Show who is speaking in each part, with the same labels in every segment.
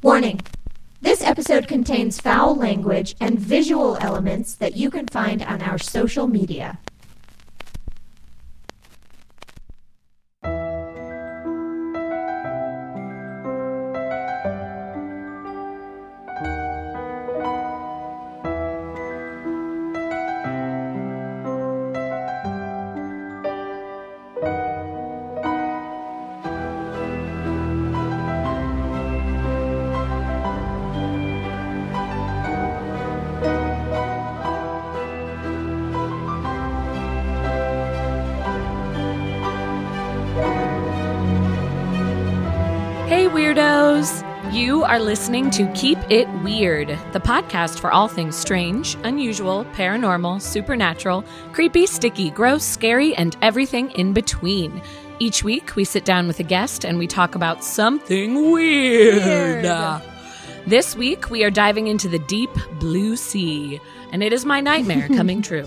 Speaker 1: Warning this episode contains foul language and visual elements that you can find on our social media.
Speaker 2: Listening to Keep It Weird, the podcast for all things strange, unusual, paranormal, supernatural, creepy, sticky, gross, scary, and everything in between. Each week, we sit down with a guest and we talk about something weird. This week, we are diving into the deep blue sea, and it is my nightmare coming true.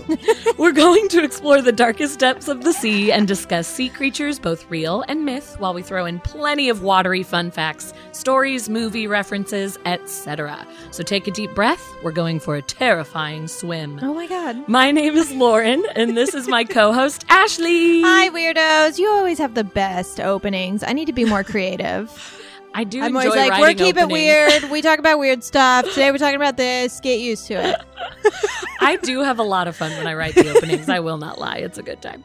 Speaker 2: We're going to explore the darkest depths of the sea and discuss sea creatures, both real and myth, while we throw in plenty of watery fun facts, stories, movie references, etc. So take a deep breath. We're going for a terrifying swim.
Speaker 3: Oh my god.
Speaker 2: My name is Lauren, and this is my co host, Ashley.
Speaker 3: Hi, weirdos. You always have the best openings. I need to be more creative.
Speaker 2: I do
Speaker 3: I'm
Speaker 2: enjoy
Speaker 3: always like, we're
Speaker 2: writing
Speaker 3: keep it weird. We talk about weird stuff. Today we're talking about this. Get used to it.
Speaker 2: I do have a lot of fun when I write the openings. I will not lie. It's a good time.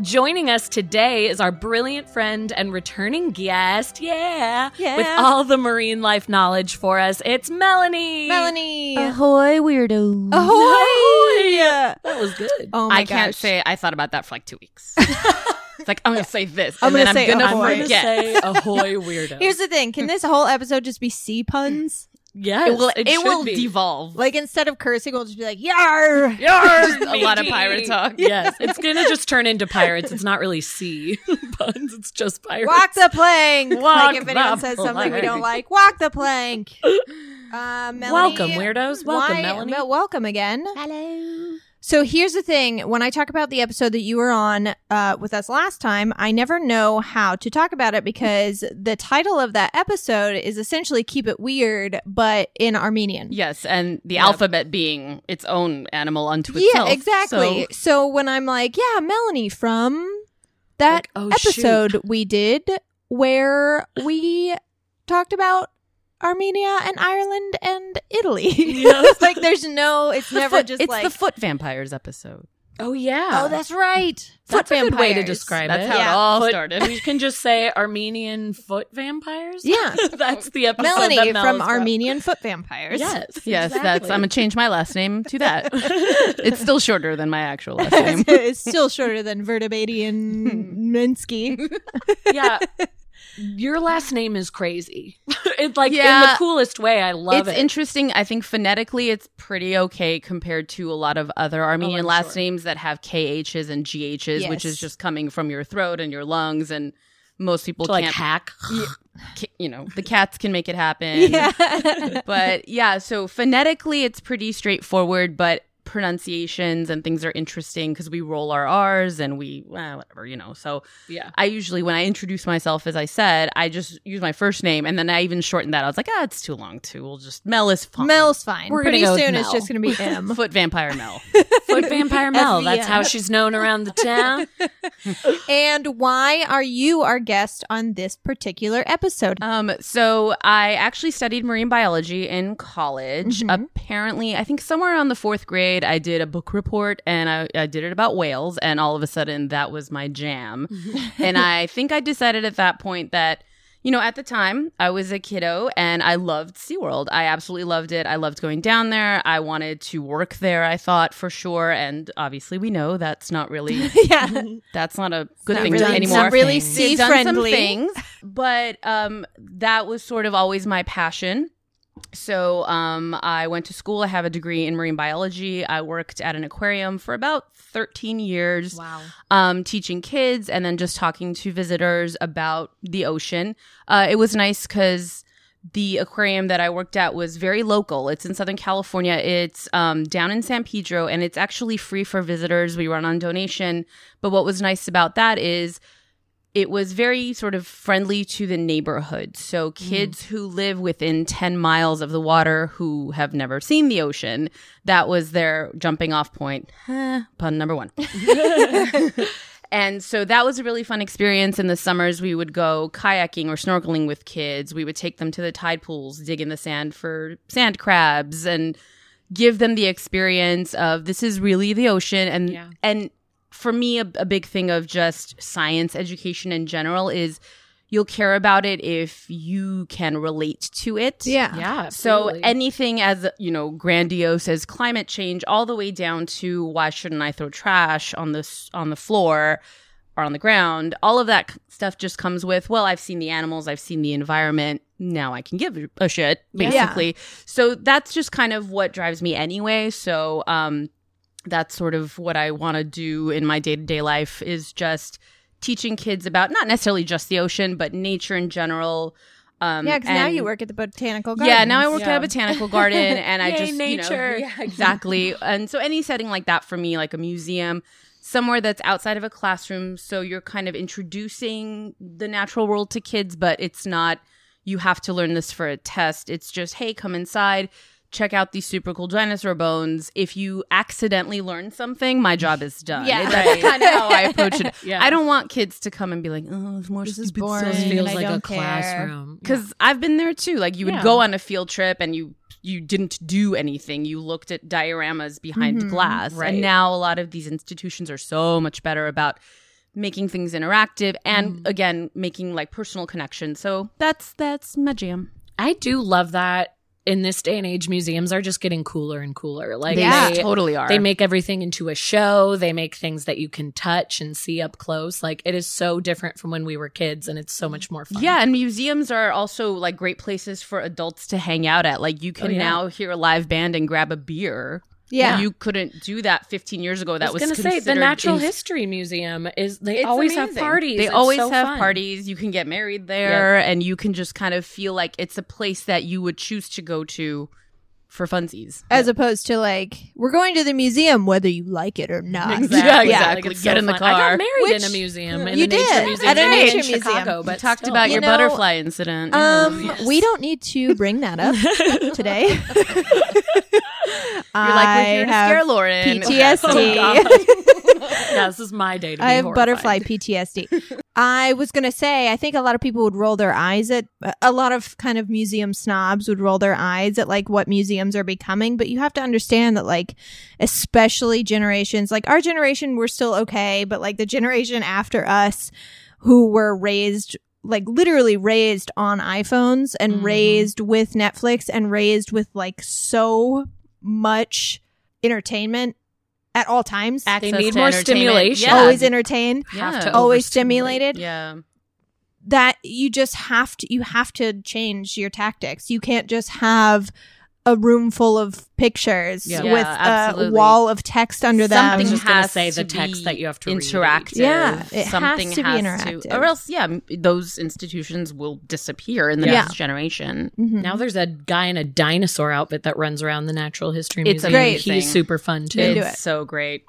Speaker 2: Joining us today is our brilliant friend and returning guest. Yeah.
Speaker 3: Yeah.
Speaker 2: With all the marine life knowledge for us, it's Melanie.
Speaker 3: Melanie.
Speaker 4: Ahoy, weirdo.
Speaker 3: Ahoy!
Speaker 2: That was good.
Speaker 3: Oh my
Speaker 4: I can't say I thought about that for like two weeks. it's like I'm gonna say this,
Speaker 3: I'm
Speaker 4: and
Speaker 3: gonna
Speaker 4: then
Speaker 3: say
Speaker 4: I'm gonna
Speaker 3: ahoy.
Speaker 2: I'm going to
Speaker 4: forget.
Speaker 2: say ahoy weirdo.
Speaker 3: Here's the thing. Can this whole episode just be sea puns?
Speaker 2: Yes,
Speaker 4: it will. It,
Speaker 2: should
Speaker 4: will
Speaker 2: be.
Speaker 4: devolve.
Speaker 3: Like instead of cursing, we'll just be like, yar.
Speaker 2: Yarr,
Speaker 4: a lot of pirate talk.
Speaker 2: Yes, it's gonna just turn into pirates. It's not really sea puns. It's just pirates.
Speaker 3: Walk the plank.
Speaker 2: Walk
Speaker 3: like if anyone
Speaker 2: the
Speaker 3: says something we don't
Speaker 2: plank.
Speaker 3: like, walk the plank. Uh, Melanie,
Speaker 2: Welcome, weirdos. Welcome,
Speaker 3: why-
Speaker 2: Melanie.
Speaker 3: Mel- welcome again.
Speaker 4: Hello.
Speaker 3: So here's the thing: when I talk about the episode that you were on uh, with us last time, I never know how to talk about it because the title of that episode is essentially "Keep It Weird," but in Armenian.
Speaker 4: Yes, and the
Speaker 2: Yep.
Speaker 4: alphabet being its own animal unto itself.
Speaker 3: Yeah, exactly.
Speaker 4: So-
Speaker 3: So, when I'm like, "Yeah, Melanie from that
Speaker 2: Like, oh,
Speaker 3: episode we did where we talked about Armenia and Ireland and Italy,"
Speaker 2: Yeah.
Speaker 3: it's like there's no, it's
Speaker 4: The
Speaker 3: never
Speaker 4: foot-
Speaker 3: just
Speaker 4: it's
Speaker 3: like,
Speaker 4: the foot vampires episode.
Speaker 2: Oh yeah.
Speaker 3: "Oh, that's right."
Speaker 2: That's
Speaker 3: Foot
Speaker 2: a good way to
Speaker 3: vampires.
Speaker 2: describe
Speaker 4: That's
Speaker 2: it.
Speaker 4: how it all
Speaker 2: Foot-
Speaker 4: started.
Speaker 2: We can just say Armenian foot vampires.
Speaker 3: Yeah.
Speaker 2: that's the episode.
Speaker 3: Melanie
Speaker 2: that Mel
Speaker 3: from Armenian Foot Vampires.
Speaker 2: Yes,
Speaker 4: Yes,
Speaker 2: exactly.
Speaker 4: that's. I'm gonna change my last name to that. it's still shorter than my actual last name.
Speaker 3: it's still shorter than Vartabedian Minsky.
Speaker 2: yeah. Your last name is crazy. it's like in the coolest way. I love
Speaker 4: it's
Speaker 2: it.
Speaker 4: It's interesting. I think phonetically, it's pretty okay compared to a lot of other Armenian
Speaker 2: Oh,
Speaker 4: last
Speaker 2: sure.
Speaker 4: names that have KHs and GHs, which is just coming from your throat and your lungs. And most people
Speaker 2: to
Speaker 4: can't,
Speaker 2: hack.
Speaker 4: you know, the cats can make it happen.
Speaker 3: Yeah.
Speaker 4: But yeah, so phonetically, it's pretty straightforward, but pronunciations and things are interesting because we roll our R's and we, well, whatever, you know. So
Speaker 2: Yeah.
Speaker 4: I usually, when I introduce myself, as I said, I just use my first name and then I even shortened that. I was like, ah, it's too long too. We'll just Mel is fine.
Speaker 3: Mel's fine.
Speaker 2: We're gonna
Speaker 3: Pretty
Speaker 2: go with
Speaker 3: soon it's just going to be him.
Speaker 4: Foot Vampire Mel.
Speaker 2: Foot vampire Mel. That's how she's known around the town.
Speaker 3: and why are you our guest on this particular episode?
Speaker 4: Um, so I actually studied marine biology in college.
Speaker 3: Mhm.
Speaker 4: Apparently, I think somewhere around the fourth grade, I did a book report and I, I did it about whales, and all of a sudden that was my jam. and I think I decided at that point that, you know, at the time I was a kiddo and I loved SeaWorld. I absolutely loved it. I loved going down there. I wanted to work there, I thought for sure. And obviously, we know that's not really
Speaker 3: yeah.
Speaker 4: that's not a good
Speaker 2: not
Speaker 4: thing
Speaker 2: really-
Speaker 4: anymore.
Speaker 3: not really sea
Speaker 4: They've done some
Speaker 3: friendly.
Speaker 4: things, but um, that was sort of always my passion. So um, I went to school. I have a degree in marine biology. I worked at an aquarium for about 13 years,
Speaker 2: Wow.
Speaker 4: um, teaching kids and then just talking to visitors about the ocean. Uh, it was nice because the aquarium that I worked at was very local. It's in Southern California. It's um, down in San Pedro, and it's actually free for visitors. We run on donation. But what was nice about that is it was very sort of friendly to the neighborhood. So kids who live within 10 miles of the water who have never seen the ocean, that was their jumping off point. Eh, pun number one. And so that was a really fun experience. In the summers, we would go kayaking or snorkeling with kids. We would take them to the tide pools, dig in the sand for sand crabs, and give them the experience of this is really the ocean. And
Speaker 5: Yeah.
Speaker 4: and for me, a, a big thing of just science education in general is you'll care about it if you can relate to it.
Speaker 3: Yeah.
Speaker 5: Yeah.
Speaker 4: So anything as you know grandiose as climate change, all the way down to why shouldn't I throw trash on this on the floor or on the ground? All of that stuff just comes with well, I've seen the animals, I've seen the environment. Now I can give a shit,
Speaker 3: Yeah.
Speaker 4: basically. So that's just kind of what drives me anyway. So um, that's sort of what I want to do in my day to day life is just teaching kids about not necessarily just the ocean, but nature in general. Um,
Speaker 3: Yeah, because now you work at the botanical garden.
Speaker 4: yeah, now I work
Speaker 5: Yeah.
Speaker 4: at a botanical garden and I
Speaker 5: Yay,
Speaker 4: just, you know,
Speaker 5: nature.
Speaker 4: yeah, exactly. and so any setting like that for me, like a museum, somewhere that's outside of a classroom, so you're kind of introducing the natural world to kids, but it's not you have to learn this for a test. It's just, hey, come inside, check out these super cool dinosaur bones. If you accidentally learn something, my job is done.
Speaker 3: Yeah.
Speaker 4: that's
Speaker 5: Right.
Speaker 4: kind of how I approach it.
Speaker 5: Yeah.
Speaker 4: I don't want kids to come and be like, oh, it's more
Speaker 3: This is
Speaker 4: stupid
Speaker 3: boring.
Speaker 4: stuff."
Speaker 2: feels
Speaker 3: I
Speaker 2: like a
Speaker 3: don't care.
Speaker 2: classroom.
Speaker 4: because I've been there too. Like you would
Speaker 5: Yeah.
Speaker 4: go on a field trip and you you didn't do anything. You looked at dioramas behind
Speaker 3: Mhm.
Speaker 4: glass,
Speaker 5: Right.
Speaker 4: and now a lot of these institutions are so much better about making things interactive and again making like personal connections. So that's that's my jam.
Speaker 2: I do love that in this day and age, museums are just getting cooler and cooler. Like
Speaker 3: Yeah.
Speaker 2: they,
Speaker 4: totally are.
Speaker 2: they make everything into a show. They make things that you can touch and see up close. Like it is so different from when we were kids, and it's so much more fun.
Speaker 4: Yeah, and museums are also like great places for adults to hang out at. Like you can
Speaker 2: Oh, yeah.
Speaker 4: now hear a live band and grab a beer.
Speaker 3: Yeah.
Speaker 4: you couldn't do that 15 years ago. That
Speaker 2: I was,
Speaker 4: was,
Speaker 2: going to say the Natural
Speaker 4: ins-
Speaker 2: History Museum is. They
Speaker 4: It's
Speaker 2: always have parties.
Speaker 4: They
Speaker 2: It's
Speaker 4: always
Speaker 2: so
Speaker 4: have
Speaker 2: fun.
Speaker 4: parties. You can get married there, and you can just kind of feel like it's a place that you would choose to go to for funsies.
Speaker 3: As opposed to like, we're going to the museum whether you like it or not.
Speaker 4: Exactly.
Speaker 2: Yeah,
Speaker 4: Yeah,
Speaker 2: exactly.
Speaker 4: like, get
Speaker 2: so
Speaker 4: in the
Speaker 2: fun. I got married in a
Speaker 3: Which-
Speaker 2: museum. In
Speaker 3: You
Speaker 2: the nature
Speaker 3: did,
Speaker 2: museum
Speaker 3: at a
Speaker 2: in
Speaker 3: nature
Speaker 2: Chicago,
Speaker 3: museum.
Speaker 2: But
Speaker 4: Talked
Speaker 2: still.
Speaker 4: about
Speaker 3: You
Speaker 4: your
Speaker 3: know,
Speaker 4: butterfly incident.
Speaker 3: Um,
Speaker 2: Yes.
Speaker 3: we don't need to bring that up today.
Speaker 4: You're like we're here to scare Lauren.
Speaker 3: PTSD.
Speaker 2: yeah, this is my day to be
Speaker 3: I have
Speaker 2: horrified.
Speaker 3: butterfly PTSD. I was going to say, I think a lot of people would roll their eyes at, a lot of kind of museum snobs would roll their eyes at like what museums are becoming. But you have to understand that, like, especially generations, like our generation, we're still okay. But like the generation after us who were raised, like literally raised on iPhones and
Speaker 2: Mhm.
Speaker 3: raised with Netflix and raised with like so much entertainment at all times.
Speaker 4: Access
Speaker 2: need more stimulation.
Speaker 4: Yeah.
Speaker 3: Always entertained
Speaker 2: Have
Speaker 4: Yeah.
Speaker 2: to
Speaker 3: always stimulated
Speaker 4: Yeah.
Speaker 3: that you just have to you have to change your tactics you can't just have a room full of pictures
Speaker 2: Yeah.
Speaker 3: with
Speaker 4: Yeah,
Speaker 3: a wall of text under them
Speaker 2: I
Speaker 4: Something
Speaker 2: was just gonna
Speaker 4: has
Speaker 2: say the
Speaker 4: to
Speaker 2: text
Speaker 4: be
Speaker 2: that you have to read.
Speaker 4: interactive.
Speaker 3: Yeah, it has
Speaker 4: something
Speaker 3: to be interactive.
Speaker 4: or else, yeah, those institutions will disappear in the
Speaker 3: Yeah.
Speaker 4: next generation.
Speaker 3: Mhm.
Speaker 2: Now there's a guy in a dinosaur outfit that runs around the Natural History
Speaker 4: It's
Speaker 2: Museum.
Speaker 3: great.
Speaker 2: He's super fun too.
Speaker 4: It's
Speaker 3: it.
Speaker 4: so great.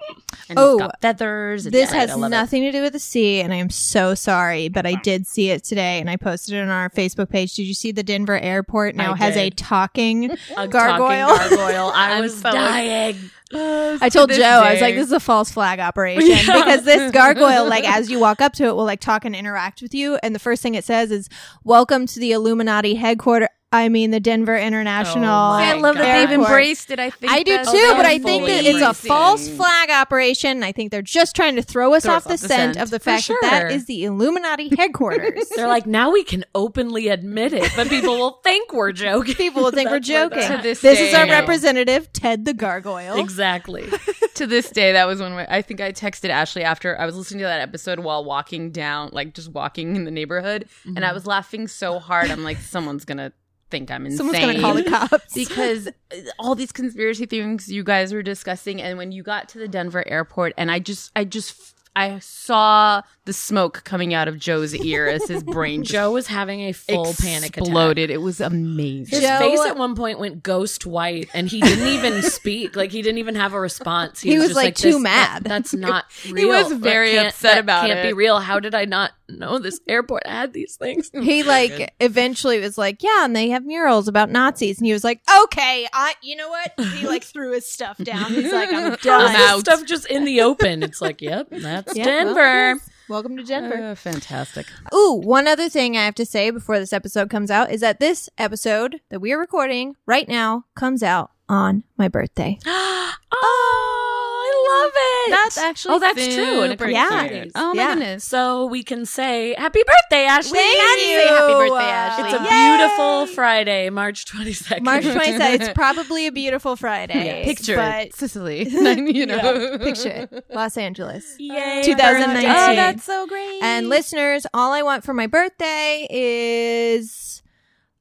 Speaker 4: And
Speaker 3: Oh,
Speaker 4: it's got feathers. It's
Speaker 3: this
Speaker 4: great.
Speaker 3: Has
Speaker 4: love it.
Speaker 3: nothing to do with the sea and i am so sorry but i did see it today and i posted it on our facebook page did you see the denver airport now
Speaker 2: I
Speaker 3: has a
Speaker 2: did.
Speaker 3: talking
Speaker 2: A
Speaker 3: Gargoyle.
Speaker 2: gargoyle. I was
Speaker 4: so-
Speaker 2: dying.
Speaker 3: Uh, I told Joe, I was like, this is a false flag operation because this gargoyle, like, as you walk up to it, will like talk and interact with you. And the first thing it says is, welcome to the Illuminati headquarters. I mean, the Denver oh International.
Speaker 2: Oh
Speaker 4: I
Speaker 2: my
Speaker 4: love that they've embraced it. I think
Speaker 3: I do
Speaker 4: that's
Speaker 3: too, but I think that it's a false flag operation. I think they're just trying to throw us
Speaker 4: Throw
Speaker 3: off
Speaker 4: us
Speaker 3: the
Speaker 4: off
Speaker 3: scent
Speaker 4: scent.
Speaker 3: of the fact that that
Speaker 2: sure.
Speaker 3: is the Illuminati headquarters.
Speaker 2: They're like, now we can openly admit it, but people will think we're joking.
Speaker 3: People will think we're joking.
Speaker 4: To this
Speaker 3: This is our representative, Ted the Gargoyle.
Speaker 2: Exactly.
Speaker 4: to this day, that was one of. I think I texted Ashley after I was listening to that episode while walking down, like just walking in the neighborhood, and I mm-hmm. was laughing so hard. I'm like, someone's gonna think I'm insane.
Speaker 3: Someone's going to call the cops.
Speaker 4: because uh, all these conspiracy things you guys were discussing and when you got to the Denver airport and I just I just I saw the smoke coming out of Joe's ear as his brain
Speaker 2: Joe was having a full panic attack.
Speaker 4: exploded. It was amazing.
Speaker 2: His
Speaker 3: Joe-
Speaker 2: face at one point went ghost white, and he didn't even speak. Like he didn't even have a response.
Speaker 3: He was,
Speaker 2: just
Speaker 3: like, too mad.
Speaker 2: that- that's not real.
Speaker 4: He was
Speaker 2: That
Speaker 4: very
Speaker 2: can't-
Speaker 4: upset
Speaker 2: that
Speaker 4: about
Speaker 2: Can't be real. How did I not know this airport had these things?
Speaker 3: He like eventually was like, yeah, and they have murals about Nazis, and he was like, okay, I, you know what? He like threw his stuff down. He's like, I'm done.
Speaker 2: is this
Speaker 4: out.
Speaker 2: stuff just in the open? It's like, yep, that's
Speaker 3: Yeah,
Speaker 2: Denver.
Speaker 3: well, yes. Welcome to Denver.
Speaker 4: Uh, fantastic.
Speaker 3: Ooh, one other thing I have to say before this episode comes out is that this episode that we are recording right now comes out on my birthday.
Speaker 2: oh, it.
Speaker 4: That's actually
Speaker 2: oh, that's true. And it
Speaker 4: super
Speaker 2: comes
Speaker 3: Yeah.
Speaker 4: cute. Oh my
Speaker 3: Yeah.
Speaker 4: goodness.
Speaker 2: So we can say happy birthday, Ashley.
Speaker 3: Thank
Speaker 4: can
Speaker 3: you.
Speaker 4: say happy birthday, Ashley.
Speaker 2: It's a
Speaker 3: Yay!
Speaker 2: beautiful Friday, March 22nd.
Speaker 3: March 27th. It's probably a beautiful Friday.
Speaker 4: Picture
Speaker 3: but.
Speaker 4: Sicily. you know.
Speaker 3: picture. Los Angeles.
Speaker 2: Yay,
Speaker 3: 2019. Oh,
Speaker 4: that's so great.
Speaker 3: And listeners, all I want for my birthday is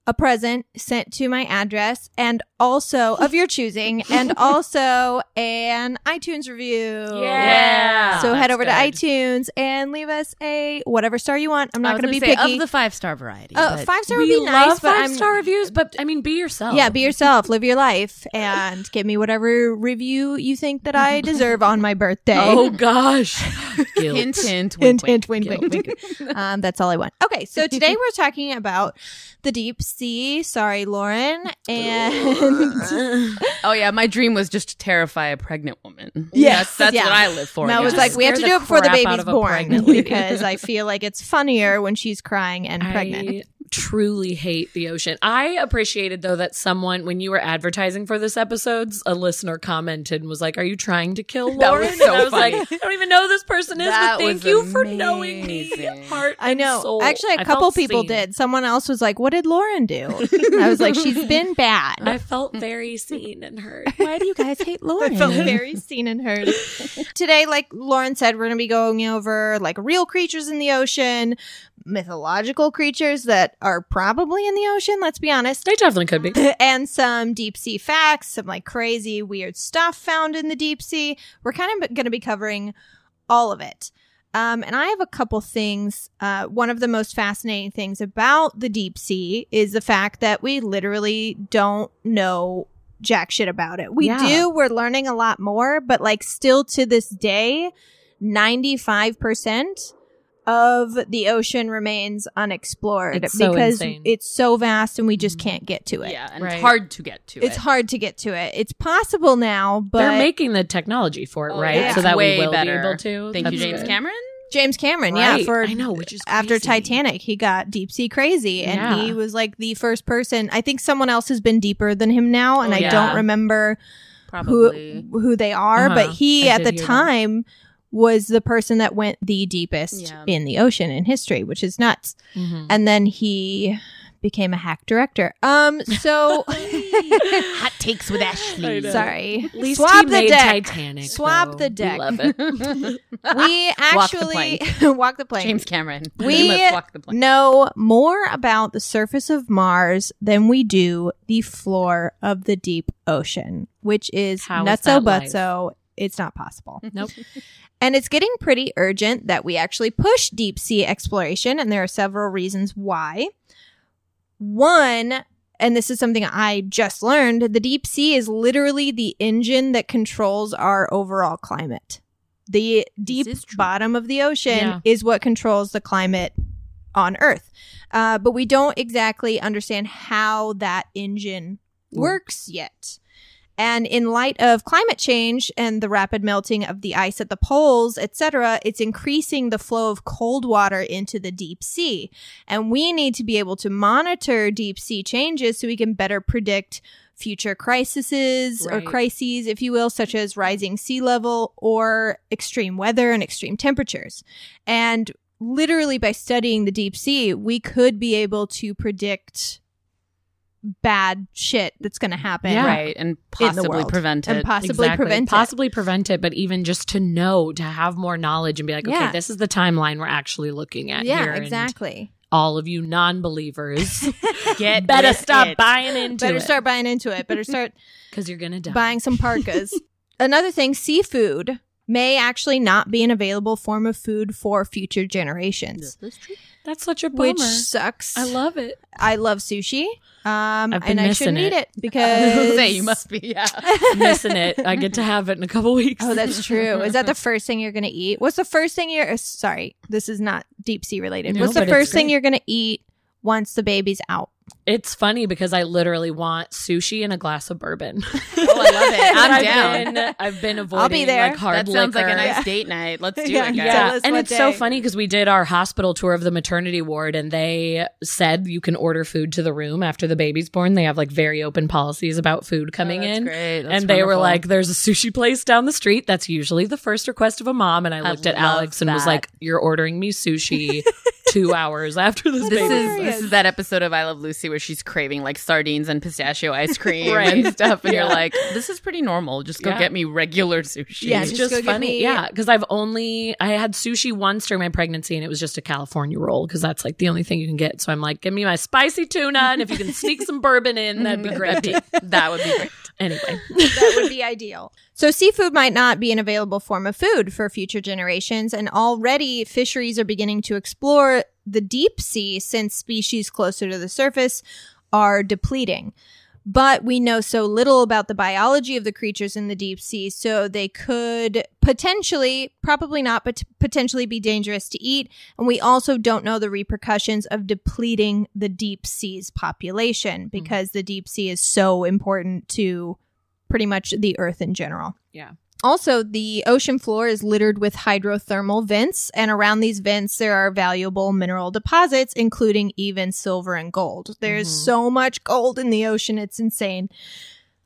Speaker 3: a present sent to my address and also of your choosing and also an iTunes review.
Speaker 2: Yeah.
Speaker 3: So head over
Speaker 4: good.
Speaker 3: to iTunes and leave us a whatever star you want. I'm not going to be
Speaker 4: say,
Speaker 3: picky.
Speaker 4: Of the five star variety.
Speaker 3: uh, five star would be nice, but
Speaker 2: five
Speaker 3: I'm
Speaker 2: star reviews, but I mean, be yourself.
Speaker 3: yeah, be yourself, live your life, and give me whatever review you think that I deserve on my birthday.
Speaker 2: Oh gosh, Guilt.
Speaker 4: hint, hint,
Speaker 3: Hint,
Speaker 4: wink,
Speaker 3: hint, wink, wink, wink. Um, that's all I want. Okay, so today we're talking about the deep sea. Sorry, Lauren. And
Speaker 4: Oh yeah, my dream was just to terrify a pregnant woman.
Speaker 3: Yes,
Speaker 4: that's, that's
Speaker 3: yeah.
Speaker 4: what I live for.
Speaker 3: Mel was like, we have to do it before the baby's born because I feel like it's funnier when she's crying and pregnant.
Speaker 2: I truly hate the ocean. I appreciated though that someone, when you were advertising for this episodes, a listener commented and was like, "Are you trying to kill
Speaker 4: That
Speaker 2: Lauren?"
Speaker 4: was so
Speaker 2: and I was
Speaker 4: funny.
Speaker 2: like, "I don't even know who this person is,
Speaker 4: That
Speaker 2: but thank
Speaker 4: was
Speaker 2: you for knowing me, heart.
Speaker 3: I
Speaker 2: and
Speaker 3: know.
Speaker 2: soul."
Speaker 3: Actually, a
Speaker 2: I
Speaker 3: couple people
Speaker 2: seen.
Speaker 3: did. Someone else was like, "What did Lauren do?" I was like, "She's been bad."
Speaker 2: I felt very seen and heard.
Speaker 3: Why do you guys hate Lauren? I felt very seen and heard. Today, like Lauren said, we're going to be going over like real creatures in the ocean, mythological creatures that are probably in the ocean, let's be honest,
Speaker 2: They definitely could be.
Speaker 3: and some deep sea facts, some like crazy, weird stuff found in the deep sea. We're kind of going to be covering all of it. Um, and I have a couple things. Uh, one of the most fascinating things about the deep sea is the fact that we literally don't know jack shit about it. We
Speaker 2: Yeah.
Speaker 3: do, we're learning a lot more, but like still to this day, 95% of the ocean remains unexplored
Speaker 2: It's so
Speaker 3: because
Speaker 2: insane.
Speaker 3: it's so vast and we just can't get to it.
Speaker 4: yeah, and
Speaker 2: Right.
Speaker 4: it's hard to get to
Speaker 3: It's
Speaker 4: it.
Speaker 3: hard to get to it. It's possible now, but
Speaker 2: They're making the technology for it,
Speaker 4: Oh,
Speaker 2: right?
Speaker 3: yeah.
Speaker 2: So that
Speaker 4: Way
Speaker 2: we will
Speaker 4: better.
Speaker 2: be able to.
Speaker 4: Thank you,
Speaker 2: That's
Speaker 4: James
Speaker 2: good.
Speaker 4: Cameron.
Speaker 3: James Cameron,
Speaker 2: Right.
Speaker 3: yeah, for
Speaker 2: I know, which is
Speaker 3: after
Speaker 2: crazy.
Speaker 3: Titanic, he got deep sea crazy, and
Speaker 2: Yeah.
Speaker 3: he was like the first person. I think someone else has been deeper than him now, and
Speaker 4: Oh,
Speaker 3: I
Speaker 4: yeah.
Speaker 3: don't remember
Speaker 4: Probably.
Speaker 3: who who they are,
Speaker 2: Uh-huh.
Speaker 3: but he
Speaker 2: I
Speaker 3: at
Speaker 2: did
Speaker 3: the
Speaker 2: hear that.
Speaker 3: time was the person that went the deepest
Speaker 4: Yeah.
Speaker 3: in the ocean in history, which is nuts.
Speaker 2: Mhm.
Speaker 3: And then he became a hack director. Um, so
Speaker 4: Hot takes with Ashley.
Speaker 3: Sorry,
Speaker 2: At least
Speaker 3: swab the
Speaker 2: made
Speaker 3: deck.
Speaker 2: Titanic.
Speaker 3: Swab
Speaker 2: though.
Speaker 3: the
Speaker 2: We
Speaker 3: deck.
Speaker 2: love it.
Speaker 3: We actually walk the plank.
Speaker 4: James Cameron.
Speaker 3: We
Speaker 4: must walk the plank.
Speaker 3: know more about the surface of Mars than we do the floor of the deep ocean, which is
Speaker 2: How is
Speaker 3: nutso
Speaker 2: that life?
Speaker 3: butso. It's not possible.
Speaker 2: Nope.
Speaker 3: And it's getting pretty urgent that we actually push deep sea exploration, and there are several reasons why. One, and this is something I just learned, the deep sea is literally the engine that controls our overall climate. The deep bottom of the ocean
Speaker 2: Yeah.
Speaker 3: is what controls the climate on Earth. Uh, but we don't exactly understand how that engine works yet. And in light of climate change and the rapid melting of the ice at the poles, etc., it's increasing the flow of cold water into the deep sea. And we need to be able to monitor deep sea changes so we can better predict future crises or crises, if you will, such as rising sea level or extreme weather and extreme temperatures. And literally by studying the deep sea, we could be able to predict bad shit that's going to happen.
Speaker 2: Yeah.
Speaker 4: Right, and possibly
Speaker 3: world.
Speaker 4: prevent
Speaker 3: And
Speaker 4: it.
Speaker 3: possibly
Speaker 2: Exactly.
Speaker 3: prevent it.
Speaker 2: possibly prevent it, but even just to know, to have more knowledge and be like, okay,
Speaker 3: Yeah.
Speaker 2: this is the timeline we're actually looking at.
Speaker 3: Yeah,
Speaker 2: here, and
Speaker 3: exactly.
Speaker 2: all of you non-believers,
Speaker 4: Get
Speaker 2: better
Speaker 4: with
Speaker 2: stop
Speaker 4: it.
Speaker 2: buying into
Speaker 3: Better
Speaker 2: it Better
Speaker 3: start buying into it. Better start
Speaker 2: because you're gonna die.
Speaker 3: buying some parkas. Another thing, seafood may actually not be an available form of food for future generations,
Speaker 2: That's such a bummer.
Speaker 3: which sucks.
Speaker 2: I love it.
Speaker 3: I love sushi. Um,
Speaker 2: I've been
Speaker 3: and I
Speaker 2: missing
Speaker 3: shouldn't eat
Speaker 2: it.
Speaker 3: it because
Speaker 4: Say you must be, yeah.
Speaker 2: Missing it. I get to have it in a couple weeks.
Speaker 3: Oh, that's true. Is that the first thing you're going to eat? What's the first thing you're uh, sorry, this is not deep sea related.
Speaker 2: No,
Speaker 3: What's the first thing you're going to eat once the baby's out?
Speaker 2: It's funny because I literally want sushi and a glass of bourbon.
Speaker 4: Oh, I love it. I'm
Speaker 2: I've
Speaker 4: down.
Speaker 2: Been, I've been avoiding
Speaker 3: be there.
Speaker 2: like hard
Speaker 4: That sounds like a
Speaker 2: liquor.
Speaker 4: nice date night. Let's do
Speaker 3: Yeah,
Speaker 4: it, guys.
Speaker 3: Tell
Speaker 2: Yeah,
Speaker 3: us
Speaker 2: and
Speaker 3: what
Speaker 2: it's so funny because we did our hospital tour of the maternity ward, and they said you can order food to the room after the baby's born. They have like very open policies about food coming
Speaker 4: Oh, that's
Speaker 2: in.
Speaker 4: great. That's
Speaker 2: and they were like, "There's a sushi place down the street. That's usually the first request of a mom." And I
Speaker 4: I
Speaker 2: looked at
Speaker 4: love
Speaker 2: Alex and was like, "You're ordering me sushi two hours after this
Speaker 4: This
Speaker 2: baby."
Speaker 4: is this is that episode of I Love Lucy where she's craving like sardines and pistachio ice cream
Speaker 2: Right.
Speaker 4: and stuff, and you're like, "This is pretty normal. Just go
Speaker 2: Yeah.
Speaker 4: get me regular sushi."
Speaker 3: Yeah,
Speaker 2: it's
Speaker 3: just
Speaker 2: just, funny.
Speaker 3: me-
Speaker 2: yeah, because I've only I had sushi once during my pregnancy, and it was just a California roll because that's like the only thing you can get. So I'm like, give me my spicy tuna, and if you can sneak some bourbon in, that'd be great.
Speaker 4: that would be great.
Speaker 2: anyway,
Speaker 3: that would be ideal. So seafood might not be an available form of food for future generations and already fisheries are beginning to explore the deep sea since species closer to the surface are depleting. But we know so little about the biology of the creatures in the deep sea, so they could potentially, probably not, but potentially be dangerous to eat. And we also don't know the repercussions of depleting the deep sea's population hmm. because the deep sea is so important to pretty much the earth in general.
Speaker 2: Yeah.
Speaker 3: Also, the ocean floor is littered with hydrothermal vents, and around these vents, there are valuable mineral deposits, including even silver and gold. There's
Speaker 2: Mhm.
Speaker 3: so much gold in the ocean, it's insane.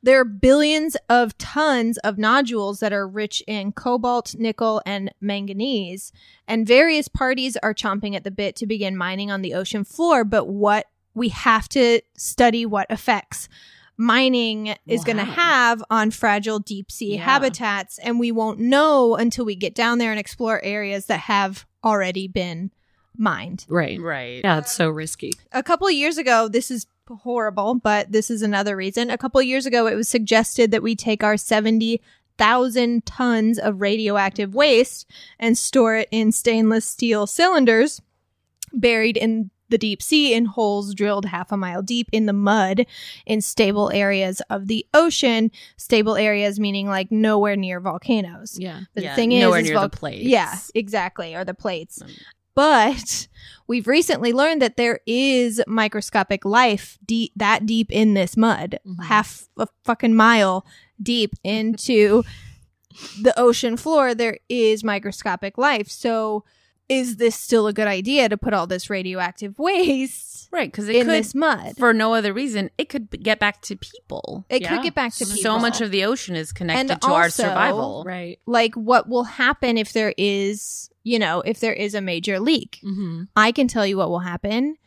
Speaker 3: There are billions of tons of nodules that are rich in cobalt, nickel, and manganese, and various parties are chomping at the bit to begin mining on the ocean floor. But what we have to study what effects mining is going to have on fragile deep sea
Speaker 2: Yeah.
Speaker 3: habitats, and we won't know until we get down there and explore areas that have already been mined
Speaker 2: right,
Speaker 4: Right.
Speaker 2: yeah, it's so risky.
Speaker 3: a couple of years ago, this is horrible, but this is another reason. A couple of years ago, it was suggested that we take our 70,000 tons of radioactive waste and store it in stainless steel cylinders buried in the deep sea in holes drilled half a mile deep in the mud in stable areas of the ocean. Stable areas meaning like nowhere near volcanoes.
Speaker 2: Yeah,
Speaker 3: But
Speaker 4: Yeah,
Speaker 3: the thing is,
Speaker 4: nowhere near
Speaker 3: vol-
Speaker 4: the plates.
Speaker 3: Yeah, exactly, or the plates.
Speaker 4: Um,
Speaker 3: But we've recently learned that there is microscopic life deep that deep in this mud,
Speaker 2: Mhm.
Speaker 3: half a fucking mile deep into the ocean floor. There is microscopic life. So, is this still a good idea to put all this radioactive waste
Speaker 4: Right, because it
Speaker 3: in
Speaker 4: could,
Speaker 3: this mud?
Speaker 4: for no other reason, it could get back to people.
Speaker 3: It
Speaker 2: Yeah.
Speaker 3: could get back to people.
Speaker 4: So much of the ocean is connected
Speaker 3: And
Speaker 4: to our survival.
Speaker 2: right.
Speaker 3: like what will happen if there is, you know, if there is a major leak.
Speaker 2: Mm-hmm.
Speaker 3: I can tell you what will happen.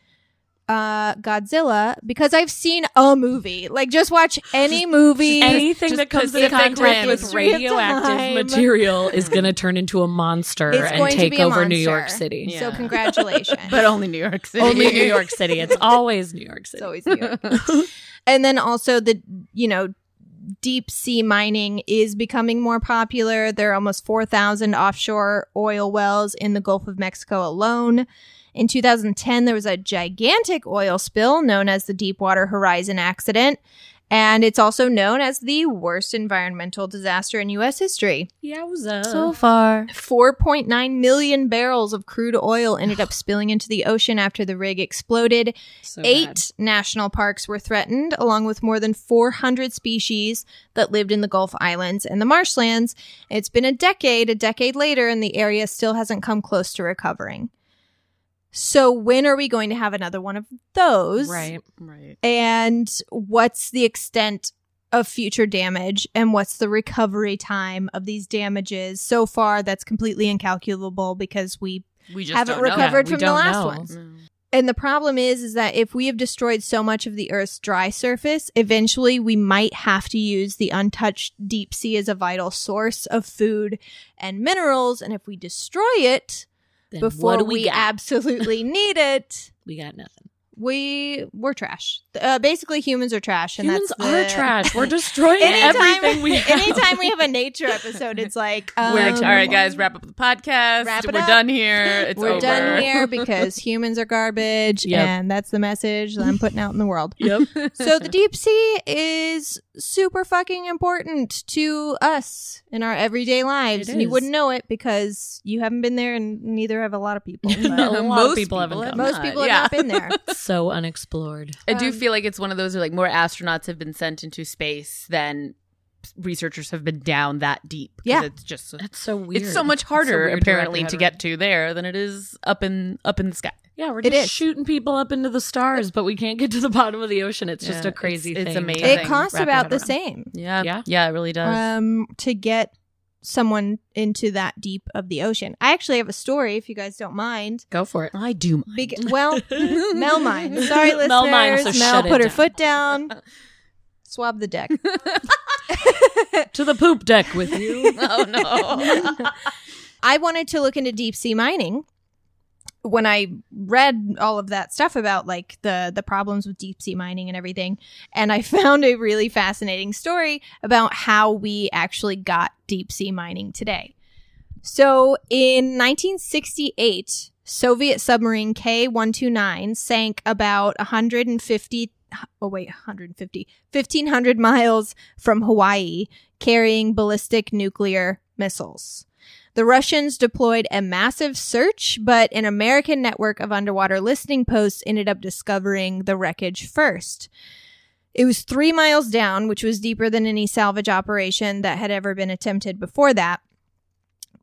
Speaker 3: Uh, Godzilla, because I've seen a movie. Like, just watch any movie.
Speaker 2: Anything
Speaker 4: just
Speaker 2: that comes in contact with radioactive material is going to turn into a monster
Speaker 3: It's
Speaker 2: and take
Speaker 3: be a
Speaker 2: over New. York City.
Speaker 4: Yeah.
Speaker 3: So, congratulations.
Speaker 4: But only New York City.
Speaker 2: Only New York City. It's always New York
Speaker 3: it's
Speaker 2: City.
Speaker 3: always New York. and then also the, you know, deep sea mining is becoming more popular. There are almost 4,000 offshore oil wells in the Gulf of Mexico alone. In 2010, there was a gigantic oil spill known as the Deepwater Horizon accident. And it's also known as the worst environmental disaster in U.S. history.
Speaker 2: Yowza.
Speaker 4: so far.
Speaker 3: 4.9 million barrels of crude oil ended up spilling into the ocean after the rig exploded.
Speaker 2: So
Speaker 3: Eight
Speaker 2: bad.
Speaker 3: national parks were threatened, along with more than 400 species that lived in the Gulf Islands and the marshlands. It's been a decade, a decade later, and the area still hasn't come close to recovering. So, when are we going to have another one of those?
Speaker 2: Right.
Speaker 4: Right.
Speaker 3: And what's the extent of future damage and what's the recovery time of these damages? So far, that's completely incalculable because we
Speaker 4: We just
Speaker 3: haven't recovered
Speaker 2: we
Speaker 3: from the last
Speaker 2: know.
Speaker 3: ones.
Speaker 4: No.
Speaker 3: And the problem is, is that if we have destroyed so much of the Earth's dry surface, eventually we might have to use the untouched deep sea as a vital source of food and minerals. And if we destroy it
Speaker 2: Then
Speaker 3: before
Speaker 2: what do
Speaker 3: we,
Speaker 2: we,
Speaker 3: absolutely need it,
Speaker 2: we got nothing.
Speaker 3: We we're trash. Uh, basically, humans are trash, and
Speaker 2: Humans
Speaker 3: that's the-
Speaker 2: are trash. We're destroying
Speaker 3: Anytime,
Speaker 2: everything we have.
Speaker 3: anytime we have a nature episode, it's like um,
Speaker 4: We're all right, guys. Wrap up the podcast.
Speaker 3: Wrap it
Speaker 4: We're
Speaker 3: up.
Speaker 4: done here. It's
Speaker 3: We're
Speaker 4: over.
Speaker 3: done here because humans are garbage,
Speaker 2: Yep.
Speaker 3: and that's the message that I'm putting out in the world.
Speaker 2: Yep.
Speaker 3: so the deep sea is super fucking important to us in our everyday lives, and you wouldn't know it because you haven't been there, and neither have a lot of people.
Speaker 2: A lot of
Speaker 4: Most
Speaker 2: people haven't
Speaker 3: most people
Speaker 4: yeah.
Speaker 3: have not been there.
Speaker 2: So unexplored.
Speaker 4: I do
Speaker 3: Um,
Speaker 4: feel like it's one of those where like more astronauts have been sent into space than researchers have been down that deep.
Speaker 3: Yeah.
Speaker 4: it's just
Speaker 2: That's so weird.
Speaker 4: it's so much
Speaker 2: It's so
Speaker 4: harder
Speaker 2: weird to wrap
Speaker 4: apparently to get to there than it is up in up in the sky.
Speaker 2: Yeah, we're just shooting people up into the stars, but we can't get to the bottom of the ocean. It's just a crazy
Speaker 4: it's- it's amazing.
Speaker 3: it costs about the
Speaker 2: around.
Speaker 3: same
Speaker 4: Yeah,
Speaker 2: Yeah?
Speaker 4: yeah, it really does.
Speaker 3: um, to get someone into that deep of the ocean. I actually have a story, if you guys don't mind.
Speaker 2: Go for it.
Speaker 4: I do. mind.
Speaker 3: Beg- well, Mel minds. Sorry, listeners.
Speaker 2: Mel minds, so
Speaker 3: Mel
Speaker 2: shut it
Speaker 3: put her
Speaker 2: down.
Speaker 3: foot down. Swab the deck.
Speaker 2: To the poop deck with you.
Speaker 4: oh no.
Speaker 3: I wanted to look into deep sea mining. When I read all of that stuff about like the the problems with deep sea mining and everything, and I found a really fascinating story about how we actually got deep sea mining today. So in 1968, Soviet submarine K-129 sank about 150 oh wait, 150 1500 miles from Hawaii carrying ballistic nuclear missiles. The Russians deployed a massive search, but an American network of underwater listening posts ended up discovering the wreckage first. It was three miles down, which was deeper than any salvage operation that had ever been attempted before that.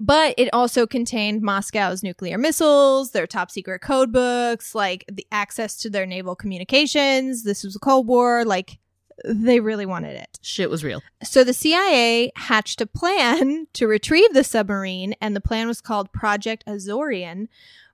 Speaker 3: But it also contained Moscow's nuclear missiles, their top secret code books, like the access to their naval communications. This was a Cold War. Like, they really wanted it.
Speaker 4: Shit was real.
Speaker 3: So the CIA hatched a plan to retrieve the submarine, and the plan was called Project Azorian,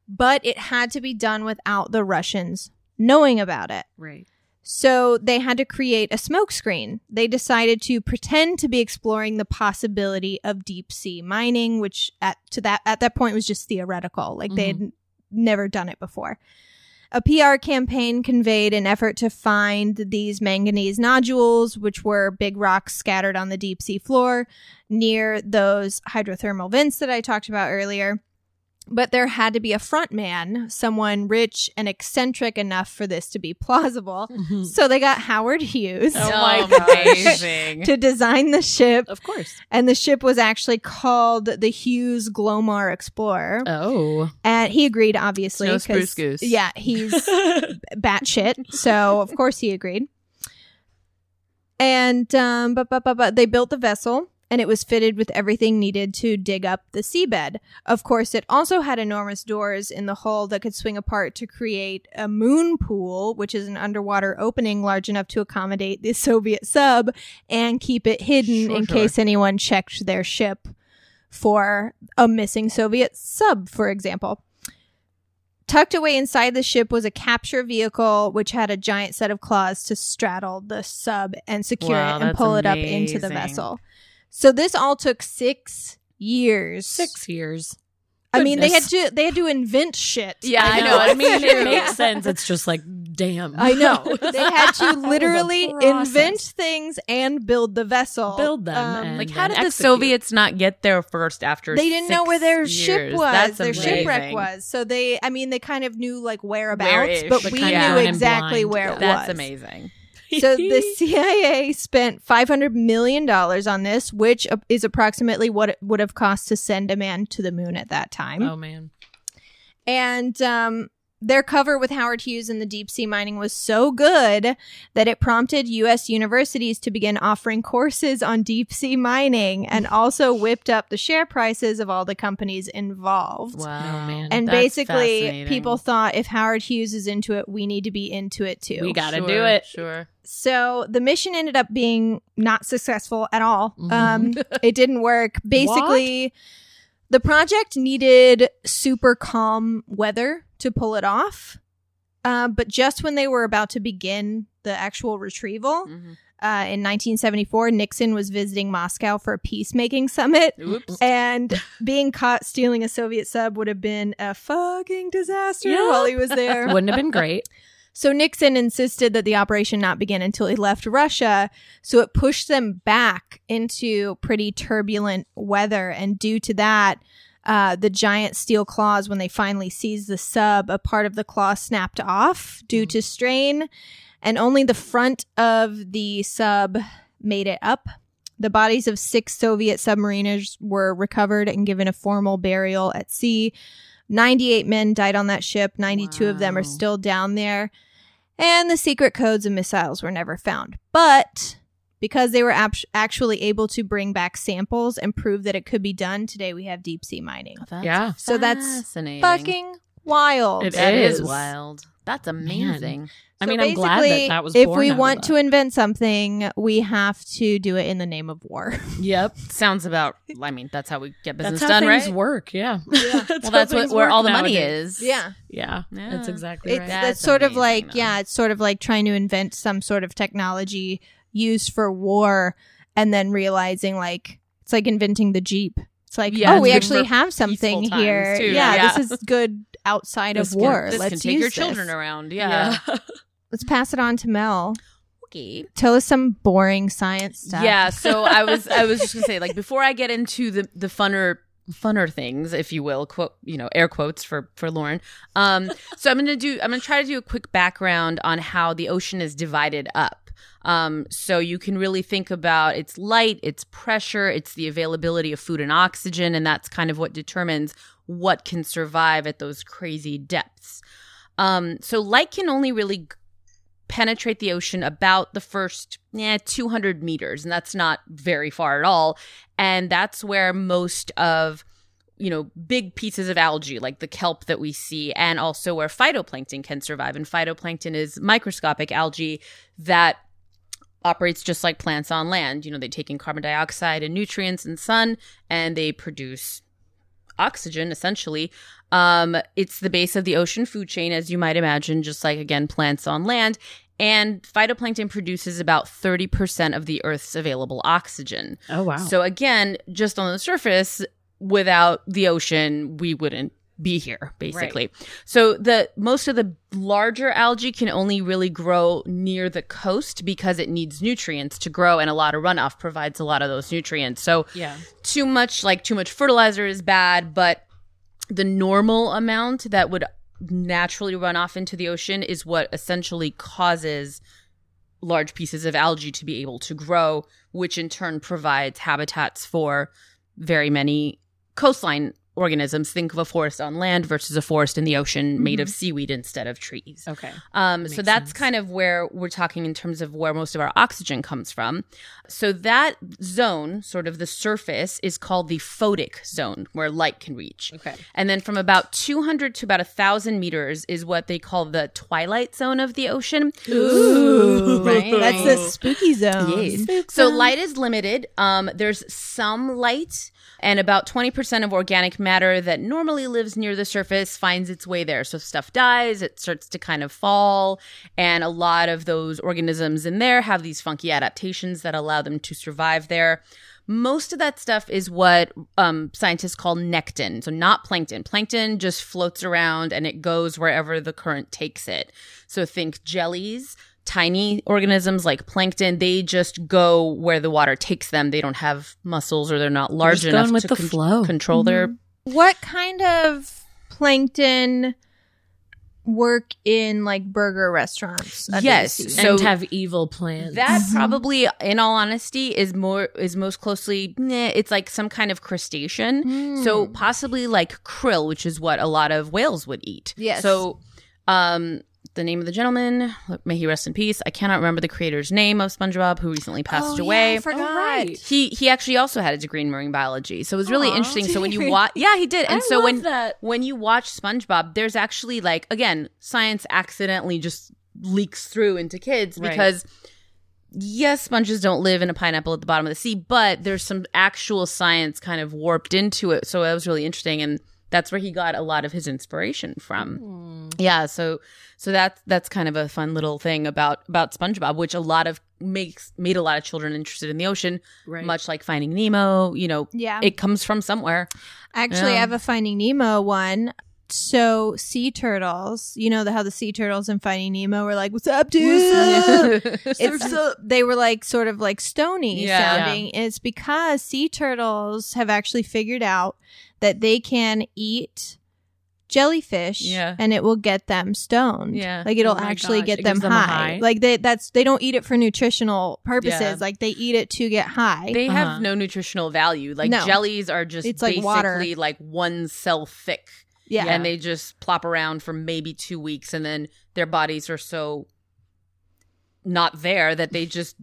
Speaker 3: but it had to be done without the Russians knowing about it.
Speaker 4: Right.
Speaker 3: So they had to create a smokescreen. They decided to pretend to be exploring the possibility of deep sea mining, which at to that at that point was just theoretical. Like they had mm-hmm. never done it before. A PR campaign conveyed an effort to find these manganese nodules, which were big rocks scattered on the deep sea floor near those hydrothermal vents that I talked about earlier. But there had to be a front man, someone rich and eccentric enough for this to be plausible. So they got Howard Hughes
Speaker 2: Oh my
Speaker 4: amazing.
Speaker 3: to design the ship.
Speaker 2: Of course.
Speaker 3: And the ship was actually called the Hughes Glomar Explorer.
Speaker 2: Oh.
Speaker 3: And he agreed, obviously.
Speaker 4: No
Speaker 3: 'cause-
Speaker 4: spruce goose.
Speaker 3: Yeah, he's batshit. So, of course, he agreed. And, um, but, but, but, but they built the vessel and it was fitted with everything needed to dig up the seabed. Of course, it also had enormous doors in the hull that could swing apart to create a moon pool, which is an underwater opening large enough to accommodate the Soviet sub and keep it hidden
Speaker 4: Sure,
Speaker 3: in
Speaker 4: sure.
Speaker 3: case anyone checked their ship for a missing Soviet sub, for example. Tucked away inside the ship was a capture vehicle, which had a giant set of claws to straddle the sub and secure
Speaker 4: Wow,
Speaker 3: it and pull it up into the vessel. So this all took six years.
Speaker 2: Six years.
Speaker 3: I mean, they had
Speaker 2: Goodness.
Speaker 3: to they had to invent shit.
Speaker 4: Yeah, I
Speaker 2: I
Speaker 4: know.
Speaker 2: know. I mean, it makes sense. It's just like, damn.
Speaker 3: I know. They had to
Speaker 2: That was a
Speaker 3: literally
Speaker 2: process.
Speaker 3: invent things and build the vessel.
Speaker 2: Build them
Speaker 3: Um,
Speaker 2: and
Speaker 4: Like, how did the
Speaker 2: execute.
Speaker 4: Soviets not get there first after?
Speaker 3: they didn't know where their ship was,
Speaker 4: That's
Speaker 3: their
Speaker 4: amazing.
Speaker 3: shipwreck was. So they, I mean, they kind of knew like whereabouts,
Speaker 4: Where-ish,
Speaker 3: but
Speaker 4: but
Speaker 3: we knew exactly
Speaker 2: blind.
Speaker 3: where it
Speaker 4: That's
Speaker 3: was.
Speaker 4: That's amazing.
Speaker 3: So the CIA spent 500 million dollars on this, which is approximately what it would have cost to send a man to the moon at that time.
Speaker 2: Oh, man.
Speaker 3: And um, their cover with Howard Hughes in the deep sea mining was so good that it prompted U.S. universities to begin offering courses on deep sea mining and also whipped up the share prices of all the companies involved.
Speaker 4: Wow,
Speaker 2: Oh, man.
Speaker 3: And
Speaker 4: That's
Speaker 3: basically, people thought if Howard Hughes is into it, we need to be into it too.
Speaker 2: We gotta
Speaker 4: Sure,
Speaker 2: do it.
Speaker 4: Sure.
Speaker 3: So the mission ended up being not successful at all.
Speaker 2: Mhm.
Speaker 3: Um, it didn't work. Basically, the project needed super calm weather to pull it off. Uh, but just when they were about to begin the actual retrieval,
Speaker 4: Mhm.
Speaker 3: uh, in 1974, Nixon was visiting Moscow for a peacemaking summit.
Speaker 4: Oops.
Speaker 3: And being caught stealing a Soviet sub would have been a fucking disaster
Speaker 2: Yeah.
Speaker 3: while he was there.
Speaker 2: Wouldn't have been great.
Speaker 3: So Nixon insisted that the operation not begin until he left Russia. So it pushed them back into pretty turbulent weather. And due to that, uh, the giant steel claws, when they finally seized the sub, a part of the claw snapped off due to strain. And only the front of the sub made it up. The bodies of six Soviet submariners were recovered and given a formal burial at sea. 98 men died on that ship. 92 of them are still down there. And the secret codes and missiles were never found. But because they were ap- actually able to bring back samples and prove that it could be done, today we have deep sea mining.
Speaker 4: That's
Speaker 2: Yeah.
Speaker 3: So that's
Speaker 4: fascinating.
Speaker 3: Fucking wild.
Speaker 2: It
Speaker 4: That is
Speaker 2: is.
Speaker 4: wild. That's amazing.
Speaker 2: I
Speaker 3: So
Speaker 2: mean, I'm glad
Speaker 3: basically,
Speaker 2: that that was
Speaker 3: If
Speaker 2: born
Speaker 3: we
Speaker 2: out
Speaker 3: want
Speaker 2: that.
Speaker 3: to invent something, we have to do it in the name of war.
Speaker 2: Yep.
Speaker 4: Sounds about. I mean, that's how we get business
Speaker 2: That's how
Speaker 4: done,
Speaker 2: things
Speaker 4: right?
Speaker 2: work. Yeah.
Speaker 4: Well, that's what where all the money is.
Speaker 2: Yeah.
Speaker 4: Yeah.
Speaker 2: That's exactly
Speaker 3: It's
Speaker 2: right.
Speaker 3: that's
Speaker 4: That's
Speaker 3: sort of like
Speaker 4: though.
Speaker 3: yeah, it's sort of like trying to invent some sort of technology used for war and then realizing like it's like inventing the Jeep. It's like,
Speaker 4: Yeah,
Speaker 3: oh, we
Speaker 4: it's good
Speaker 3: actually have something here. Yeah,
Speaker 4: Yeah.
Speaker 3: this is good outside
Speaker 2: This
Speaker 3: of
Speaker 2: can-
Speaker 3: war.
Speaker 4: This
Speaker 3: Let's
Speaker 4: can take
Speaker 3: use
Speaker 4: your
Speaker 3: this.
Speaker 4: children around. Yeah.
Speaker 3: Let's pass it on to Mel.
Speaker 4: Okay.
Speaker 3: Tell us some boring science stuff.
Speaker 4: Yeah, so I was I was just gonna say like before I get into the the funner funner things, if you will, quote you know air quotes for for Lauren. Um, so I'm gonna do I'm gonna try to do a quick background on how the ocean is divided up. Um, so you can really think about its light, its pressure, it's the availability of food and oxygen, and that's kind of what determines what can survive at those crazy depths. Um, so light can only really penetrate the ocean about the first eh, 200 meters, and that's not very far at all. And that's where most of you know big pieces of algae like the kelp that we see and also where phytoplankton can survive and phytoplankton is microscopic algae that operates just like plants on land. You know they take in carbon dioxide and nutrients and sun and they produce oxygen essentially. Um, it's the base of the ocean food chain as you might imagine just like again plants on land. And phytoplankton produces about 30% of the earth's available oxygen.
Speaker 2: Oh wow.
Speaker 4: so again just on the surface without the ocean we wouldn't be here basically. So the most of the larger algae can only really grow near the coast because it needs nutrients to grow and a lot of runoff provides a lot of those nutrients. So
Speaker 2: yeah.
Speaker 4: too much like too much fertilizer is bad but the normal amount that would naturally run off into the ocean is what essentially causes large pieces of algae to be able to grow which in turn provides habitats for very many coastline organisms think of a forest on land versus a forest in the ocean made of seaweed instead of trees
Speaker 2: Okay.
Speaker 4: um, so that's
Speaker 2: sense.
Speaker 4: kind of where we're talking in terms of where most of our oxygen comes from. So that zone, sort of the surface, is called the photic zone, where light can reach.
Speaker 2: Okay.
Speaker 4: And then from about 200 to about 1,000 meters is what they call the twilight zone of the ocean.
Speaker 3: Ooh,
Speaker 4: Right.
Speaker 3: That's the spooky zone.
Speaker 4: Yes. So light is limited. Um, there's some light, and about 20% of organic matter that normally lives near the surface finds its way there. So stuff dies, it starts to kind of fall, and a lot of those organisms in there have these funky adaptations that allow them to survive there. Most of that stuff is what um, scientists call nekton. So, not plankton. Plankton just floats around and it goes wherever the current takes it. So, think jellies, tiny organisms like plankton, they just go where the water takes them. They don't have muscles or they're not large
Speaker 2: just
Speaker 4: enough
Speaker 2: with
Speaker 4: to
Speaker 2: the
Speaker 4: con-
Speaker 2: flow.
Speaker 4: control their. Mm-hmm.
Speaker 3: What kind of plankton work in like burger restaurants? under
Speaker 4: Yes, so-
Speaker 2: and have evil plans.
Speaker 4: That mm-hmm. probably, in all honesty, is more is most closely. Nah, it's like some kind of crustacean. So mm. possibly like krill, which is what a lot of whales would eat.
Speaker 3: Yes.
Speaker 4: So, um, the name of the gentleman, may he rest in peace. I cannot remember the creator's name of SpongeBob, who recently passed
Speaker 3: Oh, yeah,
Speaker 4: away.
Speaker 3: I forgot.
Speaker 2: Oh, right.
Speaker 4: he he actually also had a degree in marine biology, so it was really
Speaker 3: Aw.
Speaker 4: interesting. So when you watch, yeah, he did. And
Speaker 2: I
Speaker 4: so
Speaker 2: love
Speaker 4: when
Speaker 2: that.
Speaker 4: when you watch SpongeBob, there's actually like again, science accidentally just leaks through into kids
Speaker 2: Right.
Speaker 4: because yes, sponges don't live in a pineapple at the bottom of the sea, but there's some actual science kind of warped into it. So that was really interesting and that's where he got a lot of his inspiration from. Hmm. Yeah, so so that's that's kind of a fun little thing about about SpongeBob, which a lot of makes made a lot of children interested in the ocean,
Speaker 2: Right.
Speaker 4: much like Finding Nemo. You know,
Speaker 3: Yeah.
Speaker 4: it comes from somewhere.
Speaker 3: Actually, I have a Finding Nemo one. So sea turtles, you know the, how the sea turtles in Finding Nemo were like, "What's up, dude?" It's, they were like sort of like stony
Speaker 4: Yeah.
Speaker 3: sounding. It's because sea turtles have actually figured out that they can eat jellyfish
Speaker 4: Yeah.
Speaker 3: and it will get them stoned.
Speaker 4: Yeah.
Speaker 3: Like it'll
Speaker 2: Oh
Speaker 3: actually
Speaker 2: gosh,
Speaker 3: get
Speaker 2: it
Speaker 3: them
Speaker 2: them
Speaker 3: high.
Speaker 2: high?
Speaker 3: Like they that's they don't eat it for nutritional purposes.
Speaker 4: Yeah.
Speaker 3: Like they eat it to get high.
Speaker 4: They
Speaker 2: Uh-huh.
Speaker 4: have no nutritional value. Like
Speaker 3: No.
Speaker 4: jellies are just
Speaker 3: It's like
Speaker 4: basically
Speaker 3: water.
Speaker 4: like one cell thick.
Speaker 3: Yeah.
Speaker 4: And they just plop around for maybe two weeks and then their bodies are so not there that they just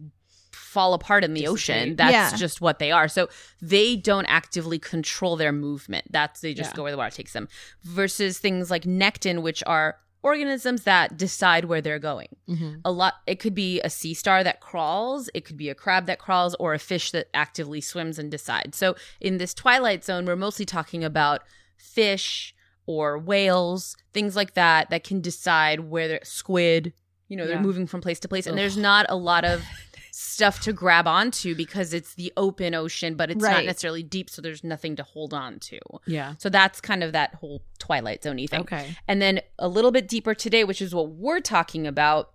Speaker 4: fall apart in the ocean. That's
Speaker 3: Yeah.
Speaker 4: just what they are. So they don't actively control their movement. That's they just
Speaker 2: Yeah.
Speaker 4: go where the water takes them. Versus things like nekton, which are organisms that decide where they're going.
Speaker 2: Mhm.
Speaker 4: A lot it could be a sea star that crawls, it could be a crab that crawls, or a fish that actively swims and decides. So in this twilight zone, we're mostly talking about fish or whales, things like that that can decide where they're squid, you know, they're moving from place to place. And
Speaker 2: Ugh.
Speaker 4: there's not a lot of stuff to grab onto because it's the open ocean, but it's not necessarily deep, so there's nothing to hold on to.
Speaker 2: Yeah.
Speaker 4: So that's kind of that whole Twilight Zone thing.
Speaker 2: Okay.
Speaker 4: And then a little bit deeper today, which is what we're talking about,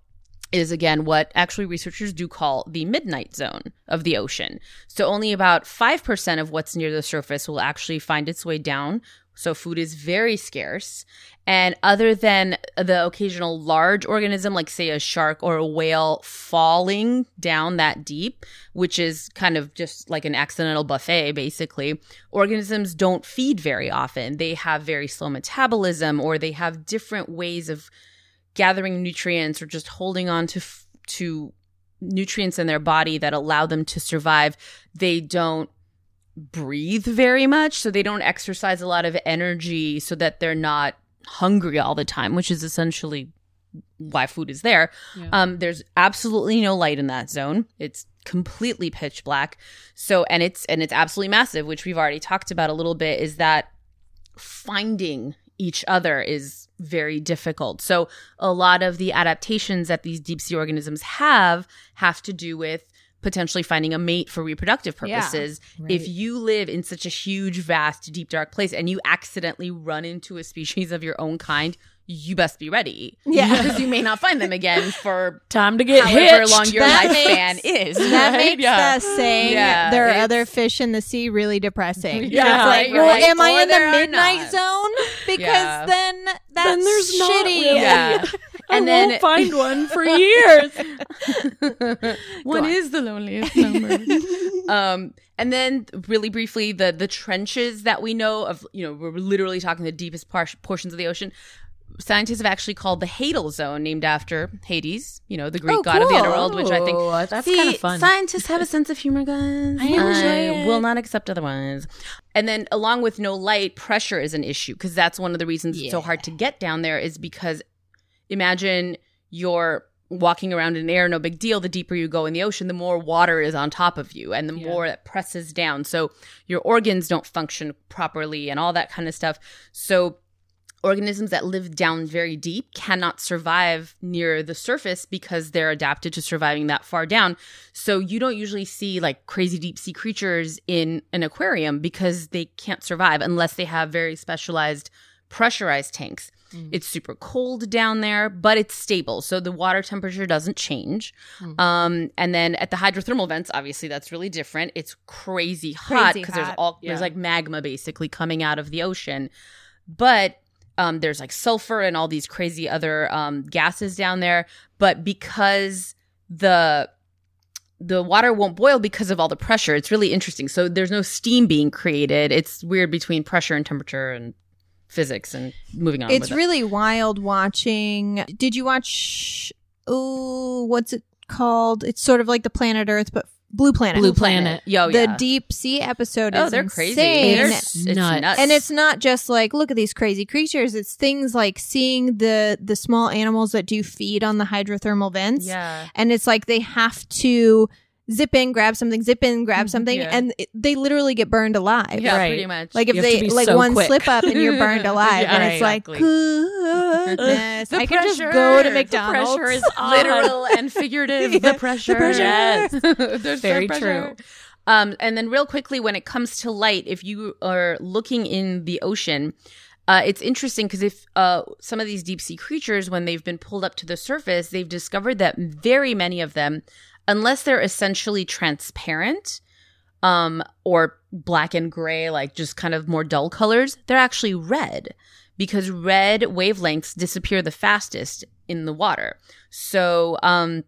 Speaker 4: is again what actually researchers do call the midnight zone of the ocean. So only about 5% of what's near the surface will actually find its way down. So food is very scarce. And other than the occasional large organism, like say a shark or a whale falling down that deep, which is kind of just like an accidental buffet, basically, organisms don't feed very often. They have very slow metabolism or they have different ways of gathering nutrients or just holding on to to nutrients in their body that allow them to survive. They don't breathe very much, so they don't exercise a lot of energy so that they're not hungry all the time, which is essentially why food is there.
Speaker 2: Yeah.
Speaker 4: Um, there's absolutely no light in that zone. It's completely pitch black. So, and it's and it's absolutely massive, which we've already talked about a little bit. Is that finding each other is very difficult. So, a lot of the adaptations that these deep sea organisms have have to do with potentially finding a mate for reproductive
Speaker 3: Yeah.
Speaker 4: purposes. If you live in such a huge, vast, deep, dark place and you accidentally run into a species of your own kind, you best be ready.
Speaker 3: Yeah.
Speaker 4: Because you may not find them again for
Speaker 2: Time to get
Speaker 4: however
Speaker 2: hitched.
Speaker 4: long your
Speaker 3: That
Speaker 4: lifespan
Speaker 3: makes-
Speaker 4: is.
Speaker 3: That
Speaker 4: right?
Speaker 3: makes
Speaker 4: Yeah.
Speaker 3: the saying
Speaker 4: Yeah,
Speaker 3: there are other fish in the sea really depressing.
Speaker 2: Yeah,
Speaker 3: it's like,
Speaker 4: right,
Speaker 3: well,
Speaker 4: right.
Speaker 3: am I in the midnight zone? Because
Speaker 4: Yeah.
Speaker 3: then that's
Speaker 2: Then there's not
Speaker 3: shitty.
Speaker 2: really.
Speaker 4: Yeah.
Speaker 2: I
Speaker 4: And then
Speaker 2: won't find one for years.
Speaker 4: What
Speaker 3: on.
Speaker 4: is the loneliest number? um, and then really briefly, the the trenches that we know of, you know, we're literally talking the deepest par- portions of the ocean. Scientists have actually called the Hadal Zone, named after Hades, you know, the Greek
Speaker 3: Oh,
Speaker 4: god of the underworld, which I think
Speaker 2: Oh, that's kind of fun.
Speaker 4: Scientists have a sense of humor, guys.
Speaker 2: I enjoy it.
Speaker 4: will not accept otherwise. And then, along with no light, pressure is an issue because that's one of the reasons it's so hard to get down there. Is because imagine you're walking around in air, no big deal. The deeper you go in the ocean, the more water is on top of you, and the
Speaker 2: Yeah.
Speaker 4: more it presses down. So your organs don't function properly, and all that kind of stuff. So organisms that live down very deep cannot survive near the surface because they're adapted to surviving that far down. So you don't usually see like crazy deep sea creatures in an aquarium because they can't survive unless they have very specialized pressurized tanks. It's super cold down there, but it's stable. So the water temperature doesn't change. Um, and then at the hydrothermal vents, obviously that's really different. It's crazy hot because there's all there's like magma basically coming out of the ocean. But um, there's like sulfur and all these crazy other um, gases down there. But because the the water won't boil because of all the pressure, it's really interesting. So there's no steam being created. It's weird between pressure and temperature and physics and moving on.
Speaker 3: It's
Speaker 4: with it.
Speaker 3: really wild watching. Did you watch? Oh, what's it called? It's sort of like the Planet Earth, but Blue Planet.
Speaker 2: Blue Planet.
Speaker 4: Oh, Yo,
Speaker 3: the deep sea episode
Speaker 4: oh,
Speaker 3: is
Speaker 4: they're crazy.
Speaker 3: insane.
Speaker 4: They're,
Speaker 2: It's
Speaker 4: it's
Speaker 2: nuts.
Speaker 4: nuts.
Speaker 3: and it's not just like look at these crazy creatures it's things like seeing the the small animals that do feed on the hydrothermal vents
Speaker 4: yeah.
Speaker 3: and it's like they have to zip in grab something zip in grab something
Speaker 4: Yeah.
Speaker 3: and it, they literally get burned alive
Speaker 4: Yeah,
Speaker 2: Right.
Speaker 4: pretty much.
Speaker 3: like if
Speaker 2: You
Speaker 3: they like
Speaker 2: so
Speaker 3: one
Speaker 2: quick.
Speaker 3: slip up and you're burned alive
Speaker 4: Yeah,
Speaker 3: and it's
Speaker 4: exactly.
Speaker 3: like goodness
Speaker 4: The
Speaker 3: i could just go to
Speaker 4: the
Speaker 3: mcdonald's
Speaker 2: pressure is
Speaker 4: literal and figurative. The pressure.
Speaker 2: pressure.
Speaker 4: Yes. There's
Speaker 2: Very
Speaker 4: the pressure.
Speaker 2: true.
Speaker 4: Um, and then real quickly, when it comes to light, if you are looking in the ocean, uh, it's interesting because if uh, some of these deep sea creatures, when they've been pulled up to the surface, they've discovered that very many of them, unless they're essentially transparent um, or black and gray, like just kind of more dull colors, they're actually red because red wavelengths disappear the fastest in the water. So, um,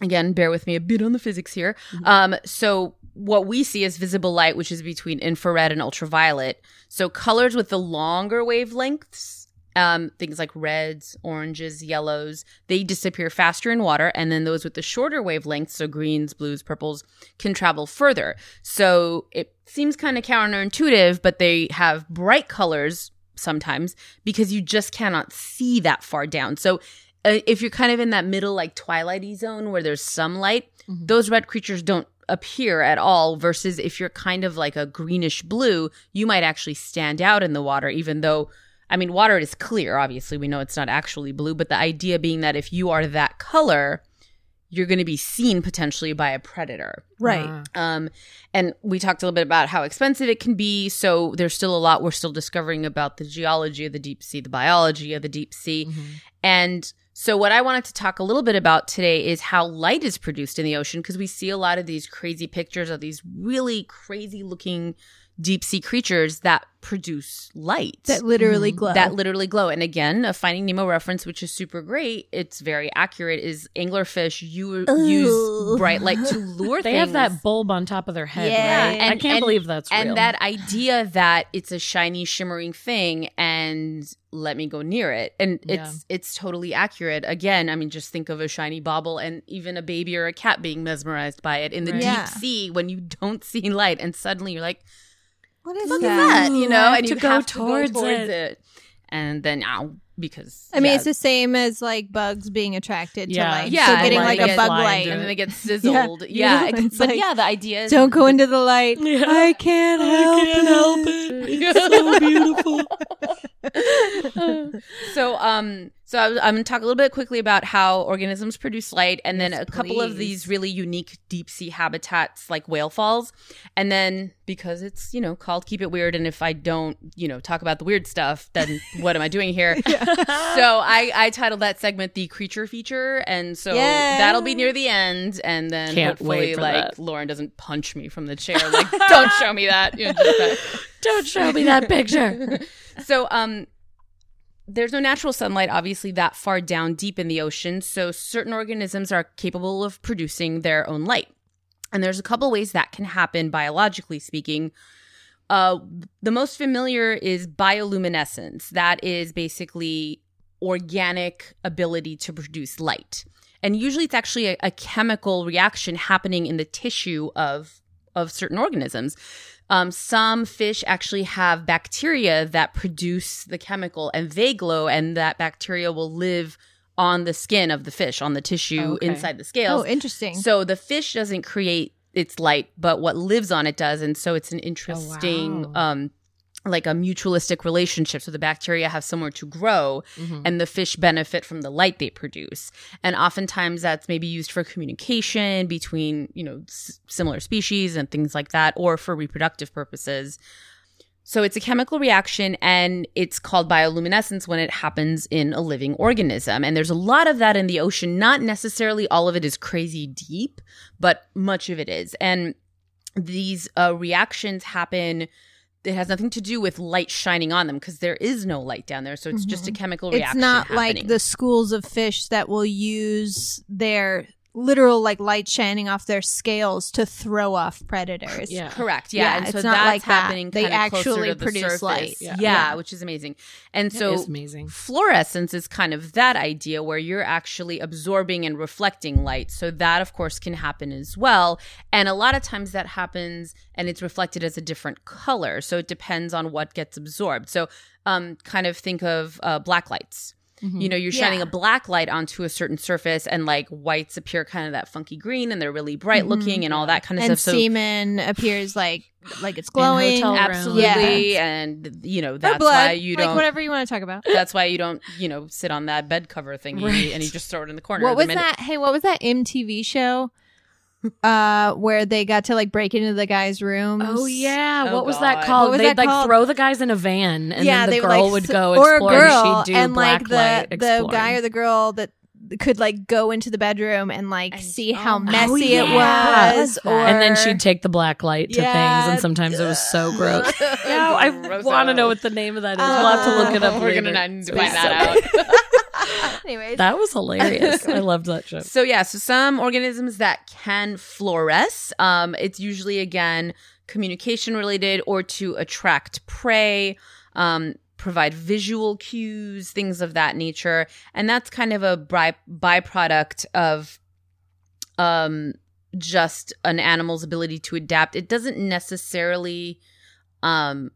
Speaker 4: again, bear with me a bit on the physics here. Um, so what we see is visible light, which is between infrared and ultraviolet. So colors with the longer wavelengths, um, things like reds, oranges, yellows, they disappear faster in water. And then those with the shorter wavelengths, so greens, blues, purples, can travel further. So it seems kind of counterintuitive, but they have bright colors sometimes because you just cannot see that far down. So uh, if you're kind of in that middle, like twilighty zone where there's some light, those red creatures don't appear at all. Versus if you're kind of like a greenish blue, you might actually stand out in the water, even though. I mean, water is clear. Obviously, we know it's not actually blue, but the idea being that if you are that color, you're going to be seen potentially by a predator.
Speaker 3: Right.
Speaker 4: Um, and we talked a little bit about how expensive it can be. So there's still a lot we're still discovering about the geology of the deep sea, the biology of the deep sea. And so what I wanted to talk a little bit about today is how light is produced in the ocean because we see a lot of these crazy pictures of these really crazy looking deep sea creatures that produce light
Speaker 3: That literally mm-hmm. glow.
Speaker 4: that literally glow. And again, a Finding Nemo reference, which is super great. It's very accurate. Is anglerfish you use bright light to lure
Speaker 2: They
Speaker 4: things?
Speaker 2: have that bulb on top of their head,
Speaker 3: Yeah.
Speaker 2: right? I
Speaker 4: And-
Speaker 2: can't
Speaker 4: and-
Speaker 2: believe that's
Speaker 4: and
Speaker 2: real.
Speaker 4: that idea that it's a shiny, shimmering thing, and let me go near it, and it's it's totally accurate. Again, I mean, just think of a shiny bauble, and even a baby or a cat being mesmerized by it in the
Speaker 3: Right.
Speaker 4: deep
Speaker 3: Yeah.
Speaker 4: sea when you don't see light, and suddenly you're like,
Speaker 3: what is
Speaker 4: "Look
Speaker 3: that?
Speaker 4: at that!" You know,
Speaker 2: I
Speaker 4: and you
Speaker 2: to go
Speaker 4: have to
Speaker 2: towards
Speaker 4: go towards
Speaker 2: it.
Speaker 4: it. and then ow, because
Speaker 3: I mean,
Speaker 4: yeah.
Speaker 3: it's the same as like bugs being attracted
Speaker 2: Yeah.
Speaker 3: to light.
Speaker 4: Yeah,
Speaker 3: so getting
Speaker 4: like
Speaker 3: like, a
Speaker 4: get
Speaker 3: bug light.
Speaker 4: and then
Speaker 2: it.
Speaker 4: they get sizzled.
Speaker 3: Yeah.
Speaker 4: Yeah,
Speaker 3: Yeah, it's
Speaker 4: but
Speaker 3: like,
Speaker 4: yeah, the idea is
Speaker 3: Don't go into the light.
Speaker 2: Yeah.
Speaker 3: I can't help it.
Speaker 2: It's so beautiful.
Speaker 4: so um so I was, i'm going to talk a little bit quickly about how organisms produce light and then
Speaker 3: Yes,
Speaker 4: a couple of these really unique deep sea habitats like whale falls and then because it's you know called keep it weird and if i don't you know talk about the weird stuff then what am i doing here so i i titled that segment the creature feature and so
Speaker 3: Yeah.
Speaker 4: that'll be near the end and then
Speaker 2: Can't
Speaker 4: hopefully like
Speaker 2: that.
Speaker 4: lauren doesn't punch me from the chair like don't show me that, you know, just that.
Speaker 2: Don't show me that picture.
Speaker 4: So, um, there's no natural sunlight, obviously, that far down deep in the ocean. So, certain organisms are capable of producing their own light. And there's a couple ways that can happen, biologically speaking. Uh, the most familiar is bioluminescence. That is basically organic ability to produce light. And usually it's actually a, a chemical reaction happening in the tissue of, of certain organisms. Um, some fish actually have bacteria that produce the chemical and they glow, and that bacteria will live on the skin of the fish, on the tissue
Speaker 2: Okay.
Speaker 4: inside the scales.
Speaker 3: Oh, interesting.
Speaker 4: So the fish doesn't create its light, but what lives on it does, and so it's an interesting,
Speaker 2: wow.
Speaker 4: um, like a mutualistic relationship. So the bacteria have somewhere to grow, and the fish benefit from the light they produce. And oftentimes that's maybe used for communication between you know s- similar species and things like that, or for reproductive purposes. So it's a chemical reaction and it's called bioluminescence when it happens in a living organism. And there's a lot of that in the ocean. Not necessarily all of it is crazy deep, but much of it is. And these uh, reactions happen. It has nothing to do with light shining on them because there is no light down there. So it's just a mm-hmm.
Speaker 3: chemical
Speaker 4: reaction.
Speaker 3: it's not like the schools of fish that will use their literal like light shining off their scales to throw off predators.
Speaker 2: Yeah.
Speaker 4: Correct. Yeah.
Speaker 3: Yeah,
Speaker 4: and so
Speaker 3: it's not
Speaker 4: that's
Speaker 3: like that.
Speaker 4: happening
Speaker 3: They actually
Speaker 4: to the
Speaker 3: produce
Speaker 4: surface.
Speaker 3: light.
Speaker 4: Yeah.
Speaker 3: Yeah. Yeah.
Speaker 4: which is amazing. And
Speaker 2: That
Speaker 4: so
Speaker 2: is amazing.
Speaker 4: fluorescence is kind of that idea where you're actually absorbing and reflecting light. So that of course can happen as well. And a lot of times that happens and it's reflected as a different color. So it depends on what gets absorbed. So um kind of think of uh, black lights. You know, you're mm-hmm. shining
Speaker 3: Yeah.
Speaker 4: a black light onto a certain surface and like whites appear kind of that funky green and they're really bright mm-hmm. looking and all that kind of
Speaker 3: And
Speaker 4: stuff. So
Speaker 3: semen appears like like it's glowing.
Speaker 4: absolutely
Speaker 3: Yeah.
Speaker 4: and you know that's why you don't like
Speaker 3: whatever you want to talk about.
Speaker 4: that's why you don't you know sit on that bed cover thing
Speaker 2: Right.
Speaker 4: and you just throw it in the corner
Speaker 3: What was
Speaker 4: minute-
Speaker 3: that? Hey, what was that MTV show uh, where they got to like break into the guy's room.
Speaker 2: Oh yeah,
Speaker 4: Oh,
Speaker 2: what was
Speaker 4: God.
Speaker 2: that called?
Speaker 3: Was
Speaker 2: They'd
Speaker 3: that
Speaker 2: like
Speaker 3: called?
Speaker 2: throw the guys in a van, and
Speaker 3: yeah,
Speaker 2: then the
Speaker 3: they would,
Speaker 2: girl
Speaker 3: like,
Speaker 2: would
Speaker 3: s-
Speaker 2: go
Speaker 3: or a
Speaker 2: explore.
Speaker 3: girl,
Speaker 2: and she'd do
Speaker 3: and like the the guy or the girl that could like go into the bedroom and like
Speaker 4: And-
Speaker 3: see
Speaker 4: oh
Speaker 3: how
Speaker 4: my-
Speaker 3: messy
Speaker 2: Oh,
Speaker 3: it was, or
Speaker 2: and then she'd take the black light to things, and sometimes it was so gross. yeah, I want to know what the name of that is. we'll have to look it up.
Speaker 4: We're
Speaker 2: later.
Speaker 4: gonna need to
Speaker 2: It was
Speaker 4: find
Speaker 2: so
Speaker 4: that
Speaker 2: good.
Speaker 4: out.
Speaker 3: anyways.
Speaker 2: That was hilarious. I loved that show.
Speaker 4: So yeah, so some organisms that can fluoresce, um, it's usually again communication related or to attract prey, um, provide visual cues, things of that nature, and that's kind of a by- byproduct of um just an animal's ability to adapt. It doesn't necessarily um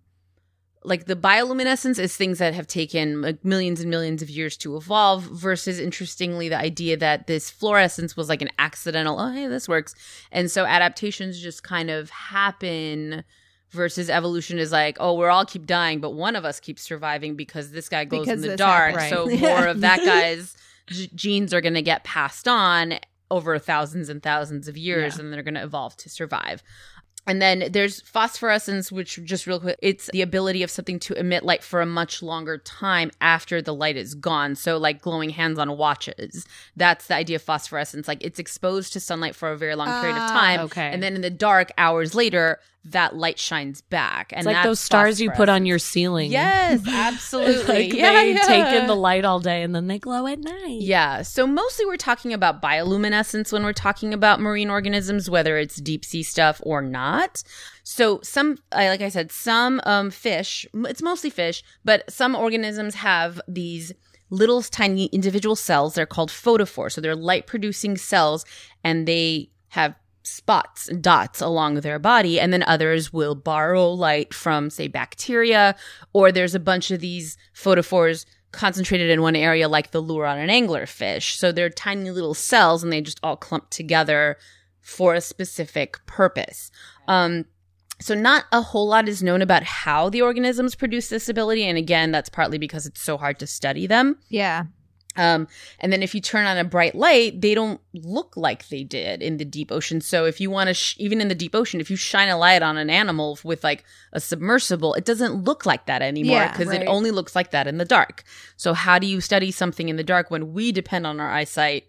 Speaker 4: like the bioluminescence is things that have taken like millions and millions of years to evolve versus interestingly the idea that this fluorescence was like an accidental oh hey this works. And so adaptations just kind of happen versus evolution is like oh we're all keep dying but one of us keeps surviving because this guy glows
Speaker 3: Because
Speaker 4: in the dark.
Speaker 3: happened.
Speaker 4: so more of that guy's g- genes are going to get passed on over thousands and thousands of years
Speaker 2: Yeah.
Speaker 4: and they're going to evolve to survive and then there's phosphorescence, which just real quick, it's the ability of something to emit light for a much longer time after the light is gone. So, like glowing hands on watches. That's the idea of phosphorescence. Like it's exposed to sunlight for a very long period of
Speaker 3: Ah,
Speaker 4: time.
Speaker 2: okay.
Speaker 4: And then in the dark, hours later, that light shines back. And
Speaker 2: It's like those stars you put on your ceiling.
Speaker 4: Yes, absolutely.
Speaker 2: like
Speaker 4: yeah,
Speaker 2: they
Speaker 4: yeah.
Speaker 2: take in the light all day and then they glow at night.
Speaker 4: Yeah. So mostly we're talking about bioluminescence when we're talking about marine organisms, whether it's deep sea stuff or not. So some, like I said, some um, fish, it's mostly fish, but some organisms have these little tiny individual cells. They're called photophores. So they're light producing cells and they have spots dots along their body and then others will borrow light from say bacteria or there's a bunch of these photophores concentrated in one area like the lure on an anglerfish. So they're tiny little cells and they just all clump together for a specific purpose. Um so not a whole lot is known about how the organisms produce this ability and again that's partly because it's so hard to study them.
Speaker 3: Yeah,
Speaker 4: um, and then if you turn on a bright light, they don't look like they did in the deep ocean. So if you want to, sh- even in the deep ocean, if you shine a light on an animal with like a submersible, it doesn't look like that anymore
Speaker 3: Yeah,
Speaker 4: because
Speaker 2: right.
Speaker 4: it only looks like that in the dark. So how do you study something in the dark when we depend on our eyesight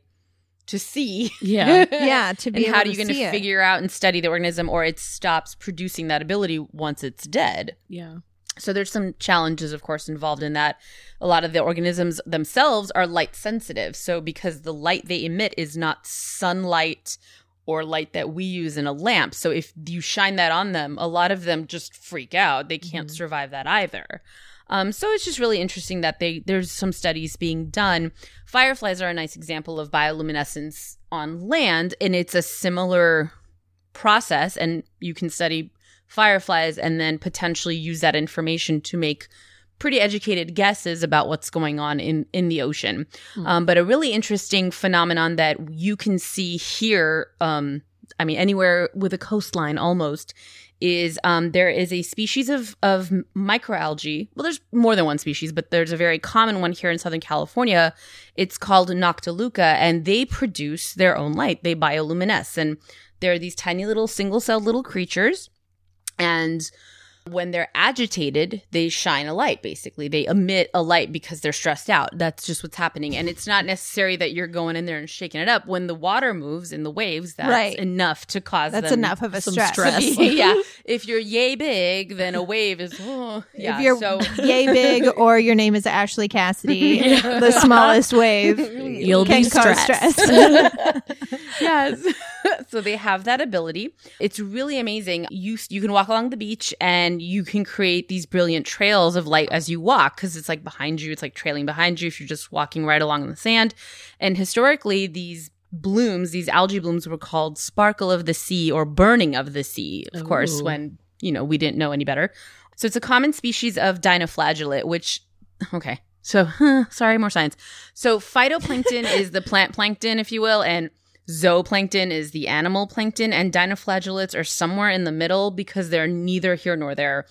Speaker 4: to see?
Speaker 2: Yeah.
Speaker 3: yeah. To be
Speaker 4: and how are you going to figure out and study the organism or it stops producing that ability once it's dead?
Speaker 2: Yeah.
Speaker 4: So there's some challenges, of course, involved in that. A lot of the organisms themselves are light sensitive. So because the light they emit is not sunlight or light that we use in a lamp. So if you shine that on them, a lot of them just freak out. They can't survive that either. Um, so it's just really interesting that they there's some studies being done. Fireflies are a nice example of bioluminescence on land, and it's a similar process. And you can study fireflies and then potentially use that information to make pretty educated guesses about what's going on in in the ocean. Um, but a really interesting phenomenon that you can see here, um, I mean, anywhere with a coastline almost, is um, there is a species of of microalgae. Well, there's more than one species, but there's a very common one here in Southern California. It's called Noctiluca, and they produce their own light. They bioluminesce, and they're these tiny little single celled little creatures. And when they're agitated, they shine a light, basically. They emit a light because they're stressed out. That's just what's happening. And it's not necessary that you're going in there and shaking it up. When the water moves in the waves, that's
Speaker 3: Right.
Speaker 4: enough to cause
Speaker 3: That's
Speaker 4: them
Speaker 3: enough of a
Speaker 2: some
Speaker 3: stress.
Speaker 2: stress.
Speaker 4: yeah. If you're yay big, then a wave is, oh, yeah.
Speaker 3: if you're
Speaker 4: so,
Speaker 3: yay big or your name is Ashley Cassidy, the smallest wave
Speaker 2: You'll
Speaker 3: can
Speaker 2: be
Speaker 3: cause
Speaker 2: stressed.
Speaker 3: stress.
Speaker 4: yes. so they have that ability. It's really amazing. You you can walk along the beach and you can create these brilliant trails of light as you walk because it's like behind you. It's like trailing behind you if you're just walking right along in the sand. And historically, these blooms, these algae blooms, were called sparkle of the sea or burning of the sea. Of course, when you know we didn't know any better. So it's a common species of dinoflagellate, which okay. So sorry, more science. So phytoplankton is the plant plankton, if you will, and zooplankton is the animal plankton, and dinoflagellates are somewhere in the middle because they're neither here nor there.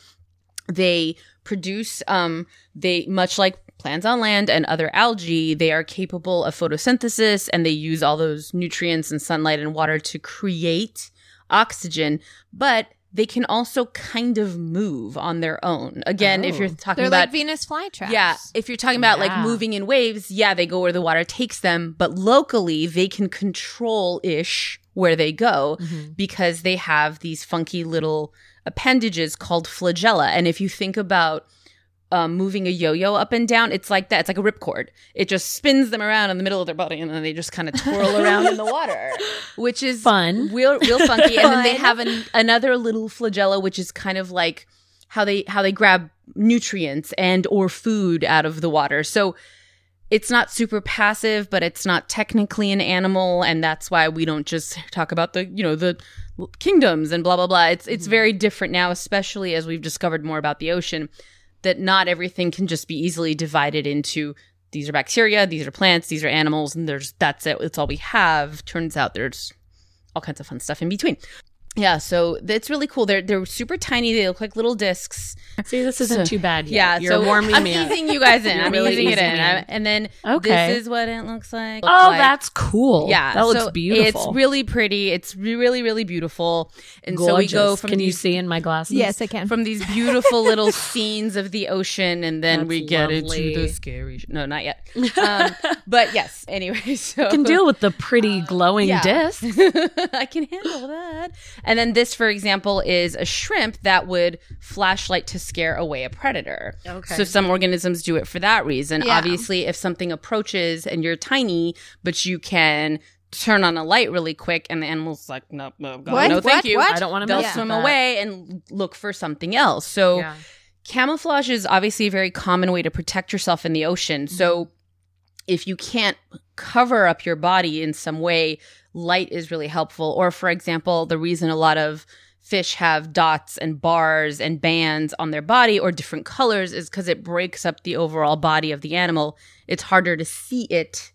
Speaker 4: They produce um they much like plants on land and other algae, they are capable of photosynthesis and they use all those nutrients and sunlight and water to create oxygen, but they can also kind of move on their own. Again, if
Speaker 2: Oh.
Speaker 4: you're talking
Speaker 3: They're
Speaker 4: about
Speaker 3: like Venus flytraps.
Speaker 4: yeah, if you're talking about like moving in waves, yeah, they go where the water takes them, but locally they can control ish where they go
Speaker 2: Mm-hmm.
Speaker 4: because they have these funky little appendages called flagella. And if you think about um, moving a yo-yo up and down, it's like that. It's like a ripcord. It just spins them around in the middle of their body, and then they just kind of twirl around in the water, which is
Speaker 2: Fun.
Speaker 4: real, real funky. and then they have an, another little flagella, which is kind of like how they how they grab nutrients and or food out of the water. So it's not super passive, but it's not technically an animal, and that's why we don't just talk about the you know the kingdoms and blah blah blah. It's it's very different now, especially as we've discovered more about the ocean. That not everything can just be easily divided into these are bacteria, these are plants, these are animals, and there's that's it. It's all we have. Turns out there's all kinds of fun stuff in between. Yeah, so it's really cool. They're they're super tiny. They look like little discs.
Speaker 2: See, this isn't too bad yet.
Speaker 4: Yeah,
Speaker 2: You're
Speaker 4: so
Speaker 2: warming
Speaker 4: I'm
Speaker 2: me up.
Speaker 4: easing you guys in. I'm
Speaker 2: really
Speaker 4: easing it in.
Speaker 2: in.
Speaker 4: And then
Speaker 2: Okay.
Speaker 4: this is what it looks like.
Speaker 2: Oh,
Speaker 4: like-
Speaker 2: that's cool.
Speaker 4: yeah.
Speaker 2: that looks
Speaker 4: so
Speaker 2: beautiful.
Speaker 4: It's really pretty. It's really really beautiful. And so we
Speaker 2: gorgeous.
Speaker 4: go from
Speaker 2: Can you see in my glasses?
Speaker 3: Yes, I can.
Speaker 4: from these beautiful little scenes of the ocean, and then
Speaker 2: That's
Speaker 4: we get
Speaker 2: lovely.
Speaker 4: into the scary. Sh- no, not yet. Um, but yes. Anyway, so
Speaker 2: You can deal with the pretty glowing
Speaker 4: yeah.
Speaker 2: disc.
Speaker 4: I can handle that. And then this, for example, is a shrimp that would flashlight to scare away a predator.
Speaker 2: Okay.
Speaker 4: So some organisms do it for that reason.
Speaker 3: Yeah.
Speaker 4: Obviously, if something approaches and you're tiny, but you can turn on a light really quick and the animal's like, no, no, God,
Speaker 3: What?
Speaker 4: no, thank
Speaker 3: What?
Speaker 4: you.
Speaker 3: What?
Speaker 2: I don't want to
Speaker 4: They'll
Speaker 2: mess
Speaker 4: swim
Speaker 2: that.
Speaker 4: away and look for something else. So
Speaker 2: Yeah.
Speaker 4: camouflage is obviously a very common way to protect yourself in the ocean. So mm-hmm. if you can't cover up your body in some way, light is really helpful. Or for example, the reason a lot of fish have dots and bars and bands on their body or different colors is because it breaks up the overall body of the animal. It's harder to see it.